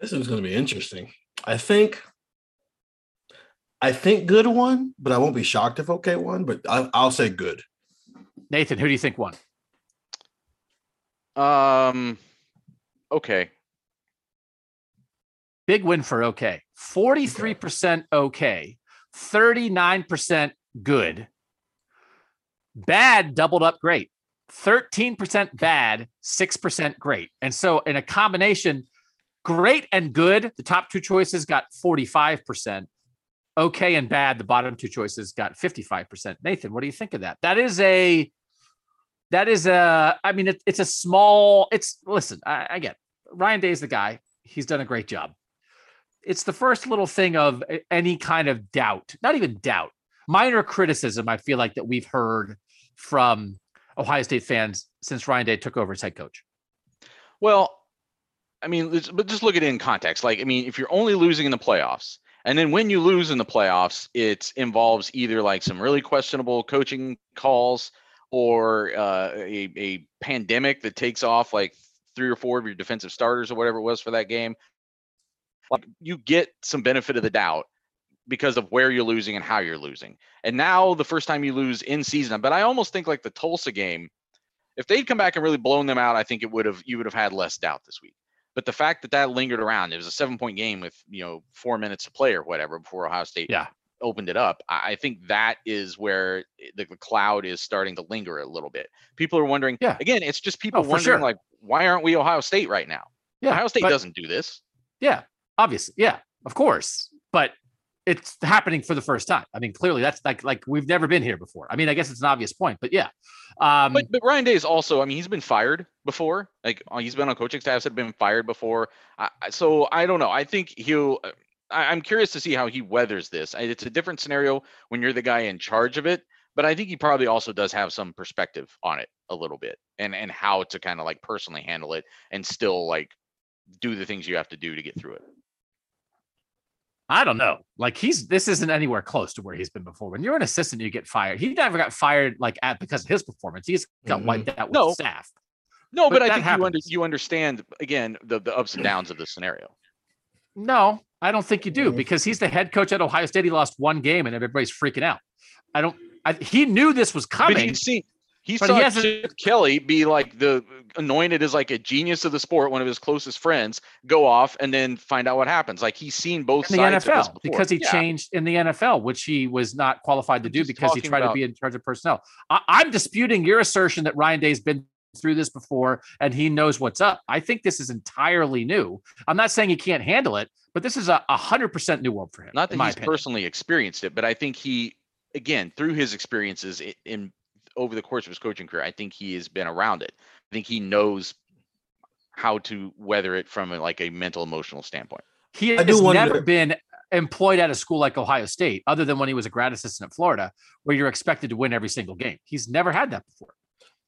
S3: This is going to be interesting. I think I think good one, but I won't be shocked if okay one, But I, I'll say good.
S1: Nathan, who do you think won?
S2: Um, okay.
S1: Big win for OK. 43% OK, 39% good. Bad doubled up great. 13% bad, 6% great. And so in a combination, great and good, the top two choices got 45%. Okay and bad, the bottom two choices got 55%. Nathan, what do you think of that? That is a that is a I mean it, it's a small it's listen, I, I get it. Ryan Day is the guy. He's done a great job. It's the first little thing of any kind of doubt, not even doubt, minor criticism I feel like that we've heard from Ohio State fans since Ryan Day took over as head coach.
S2: Well, I mean, but just look at it in context. Like, I mean, if you're only losing in the playoffs, and then when you lose in the playoffs, it involves either like some really questionable coaching calls or uh, a, a pandemic that takes off like three or four of your defensive starters or whatever it was for that game. Like, you get some benefit of the doubt because of where you're losing and how you're losing. And now the first time you lose in season, but I almost think like the Tulsa game, if they'd come back and really blown them out, I think it would have you would have had less doubt this week. But the fact that that lingered around, it was a seven point game with you know four minutes to play or whatever before Ohio State
S1: Yeah.
S2: opened it up. I think that is where the, the cloud is starting to linger a little bit. People are wondering.
S1: Yeah.
S2: Again, it's just people
S1: Oh,
S2: wondering
S1: sure.
S2: like, why aren't we Ohio State right now?
S1: Yeah.
S2: Ohio State
S1: but-
S2: doesn't do this.
S1: Yeah, obviously. Yeah, of course. But it's happening for the first time. I mean, clearly that's like like we've never been here before. I mean, I guess it's an obvious point, but yeah. Um
S2: But but Ryan Day is also, I mean, he's been fired before. Like uh, he's been on coaching staffs that have been fired before. I, so I don't know. I think he'll. uh, I, I'm curious to see how he weathers this. It's a different scenario when you're the guy in charge of it, but I think he probably also does have some perspective on it a little bit and and how to kind of like personally handle it and still like do the things you have to do to get through it.
S1: I don't know. Like he's this isn't anywhere close to where he's been before. When you're an assistant, you get fired. He never got fired like at because of his performance. He's got
S3: Mhm.
S1: wiped out with
S2: No.
S1: staff.
S2: No,
S1: But
S2: but, I
S1: that
S2: think you under, you understand again the the ups and downs of the scenario.
S1: No, I don't think you do
S3: Mhm.
S1: because he's the head coach at Ohio State. He lost one game and everybody's freaking out. I don't. I, he knew this was
S2: But
S1: coming.
S2: he's seen he
S1: but
S2: saw
S1: he hasn't-
S2: Chip Kelly be like the anointed as like a genius of the sport, one of his closest friends, go off and then find out what happens. Like he's seen both
S1: in the
S2: sides of this
S1: NFL because he
S2: Yeah.
S1: changed in the NFL, which he was not qualified to do
S2: just
S1: because he tried to be in charge of personnel. I, I'm disputing your assertion that Ryan Day's been through this before and he knows what's up. I think this is entirely new. I'm not saying he can't handle it, but this is a hundred percent new world for him.
S2: Not that he's
S1: opinion.
S2: personally experienced it, but I think he, again, through his experiences in over the course of his coaching career, I think he has been around it. I think he knows how to weather it from a, like a mental emotional standpoint.
S1: He
S3: I
S1: has
S3: wonder-
S1: never been employed at a school like Ohio State, other than when he was a grad assistant at Florida, where you're expected to win every single game. He's never had that before.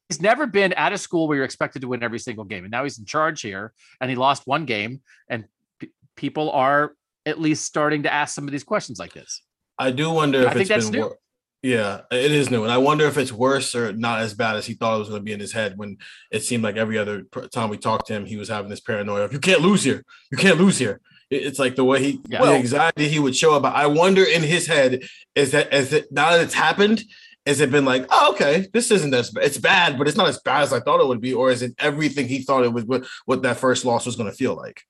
S1: He's never been at a school where you're expected to win every single game. And now he's in charge here and he lost one game. And p- people are at least starting to ask some of these questions like this.
S3: I do wonder
S1: I
S3: if
S1: think
S3: it's
S1: that's
S3: been
S1: new.
S3: wor- Yeah, it is new, and I wonder if it's worse or not as bad as he thought it was going to be in his head. When it seemed like every other time we talked to him, he was having this paranoia of "you can't lose here, you can't lose here." It's like the way he,
S1: Yeah.
S3: the anxiety he would show about. I wonder in his head is that is it now that it's happened, has it been like, oh, okay, this isn't as it's bad, but it's not as bad as I thought it would be, or is it everything he thought it was what, what that first loss was going to feel like?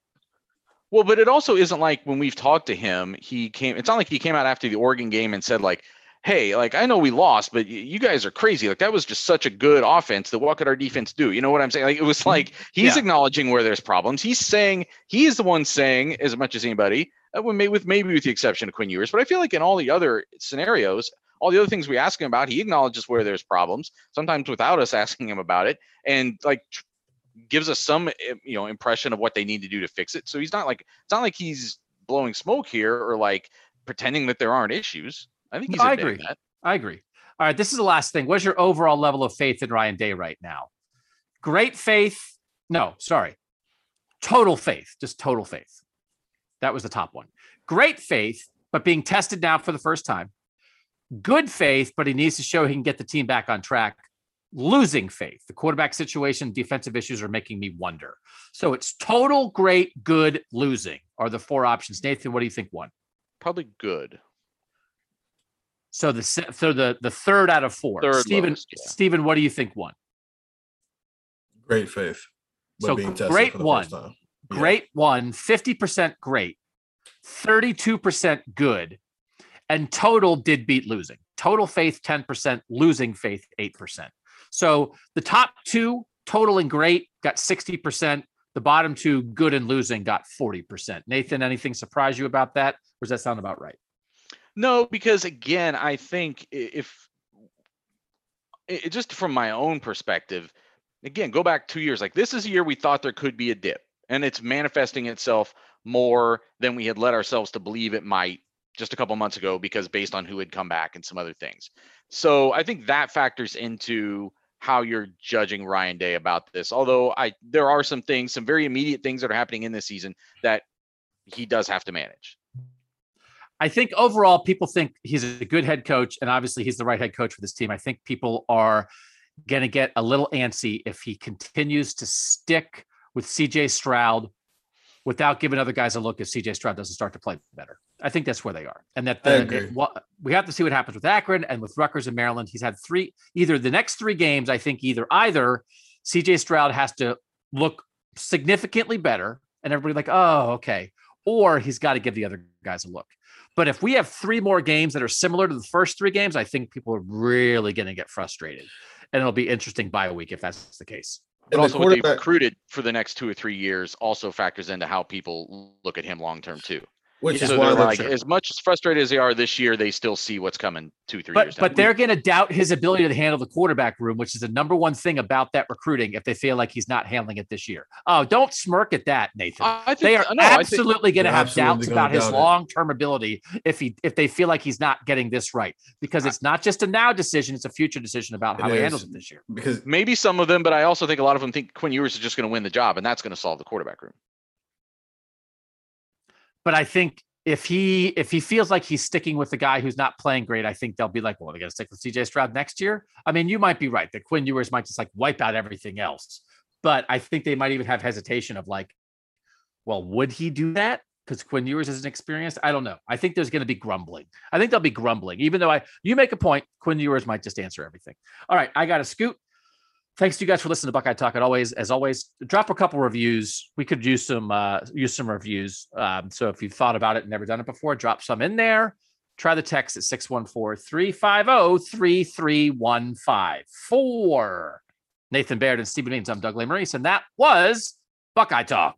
S2: Well, but it also isn't like when we've talked to him, he came. It's not like he came out after the Oregon game and said like, "Hey, like I know we lost, but you guys are crazy. Like that was just such a good offense. That what could our defense do? You know what I'm saying? Like it was like he's
S1: Yeah.
S2: acknowledging where there's problems. He's saying he's the one saying as much as anybody, uh, with maybe with the exception of Quinn Ewers. But I feel like in all the other scenarios, all the other things we ask him about, he acknowledges where there's problems. Sometimes without us asking him about it, and like gives us some eh, you know impression of what they need to do to fix it. So he's not like it's not like he's blowing smoke here or like pretending that there aren't issues. I think he's
S1: I agree.
S2: that.
S1: I agree. All right, this is the last thing. What's your overall level of faith in Ryan Day right now? Great faith. No, sorry. Total faith, just total faith. That was the top one. Great faith, but being tested now for the first time. Good faith, but he needs to show he can get the team back on track. Losing faith. The quarterback situation, defensive issues are making me wonder. So it's total, great, good, losing are the four options. Nathan, what do you think? One.
S2: Probably good.
S1: So the so the the third out of four.
S2: Third
S1: Stephen,
S2: lowest, yeah.
S1: Stephen, what do you think won?
S3: Great faith.
S1: So
S3: being
S1: great one.
S3: Yeah.
S1: Great one, 50% great, 32% good, and total did beat losing. Total faith 10%, losing faith 8%. So the top two, total and great, got 60%. The bottom two, good and losing, got 40%. Nathan, anything surprise you about that? Or does that sound about right?
S2: No, because again, I think if i- just from my own perspective, again, go back two years. Like this is a year we thought there could be a dip, and it's manifesting itself more than we had led ourselves to believe it might just a couple months ago, because based on who had come back and some other things. So I think that factors into how you're judging Ryan Day about this. Although I there are some things, some very immediate things that are happening in this season that he does have to manage.
S1: I think overall, people think he's a good head coach, and obviously he's the right head coach for this team. I think people are going to get a little antsy if he continues to stick with CJ Stroud without giving other guys a look if CJ Stroud doesn't start to play better. I think that's where they are, and that the, it- we have to see what happens with Akron and with Rutgers and Maryland. He's had three, either the next three games. I think either either CJ Stroud has to look significantly better, and everybody like, oh, okay, or he's got to give the other guys a look. But if we have three more games that are similar to the first three games, I think people are really going to get frustrated, and it'll be interesting by a week if that's the case.
S2: But
S3: And the
S2: also what they've recruited for the next two or three years also factors into how people look at him long term too.
S3: Which
S1: Yeah.
S3: is
S2: So
S3: why
S2: they're
S3: they're
S2: like, as much as frustrated as they are this year, they still see what's coming two, three years
S1: But
S2: down.
S1: but they're going to doubt his ability to handle the quarterback room, which is the number one thing about that recruiting. If they feel like he's not handling it this year, oh, don't smirk at that, Nathan.
S2: I think
S1: They are
S2: no,
S1: absolutely going to have doubts about his
S3: doubt
S1: long-term ability if he if they feel like he's not getting this right because it's not just a now decision; it's a future decision about
S3: It
S1: how he
S3: is.
S1: handles it this year.
S3: because
S2: maybe some of them, but I also think a lot of them think Quinn Ewers is just going to win the job, and that's going to solve the quarterback room.
S1: But I think if he if he feels like he's sticking with the guy who's not playing great, I think they'll be like, well, they're to stick with CJ Stroud next year. I mean, you might be right that Quinn Ewers might just like wipe out everything else. But I think they might even have hesitation of like, well, would he do that? Because Quinn Ewers isn't experienced. I don't know. I think there's going to be grumbling. I think they'll be grumbling, even though I you make a point. Quinn Ewers might just answer everything. All right, I got to scoot. Thanks to you guys for listening to Buckeye Talk. And always, as always, drop a couple reviews. We could use some uh, use some reviews. Um, so if you've thought about it and never done it before, drop some in there. Try the text at 614-350-3315. For Nathan Baird and Stephen Means, I'm Doug Lesmerises, and that was Buckeye Talk.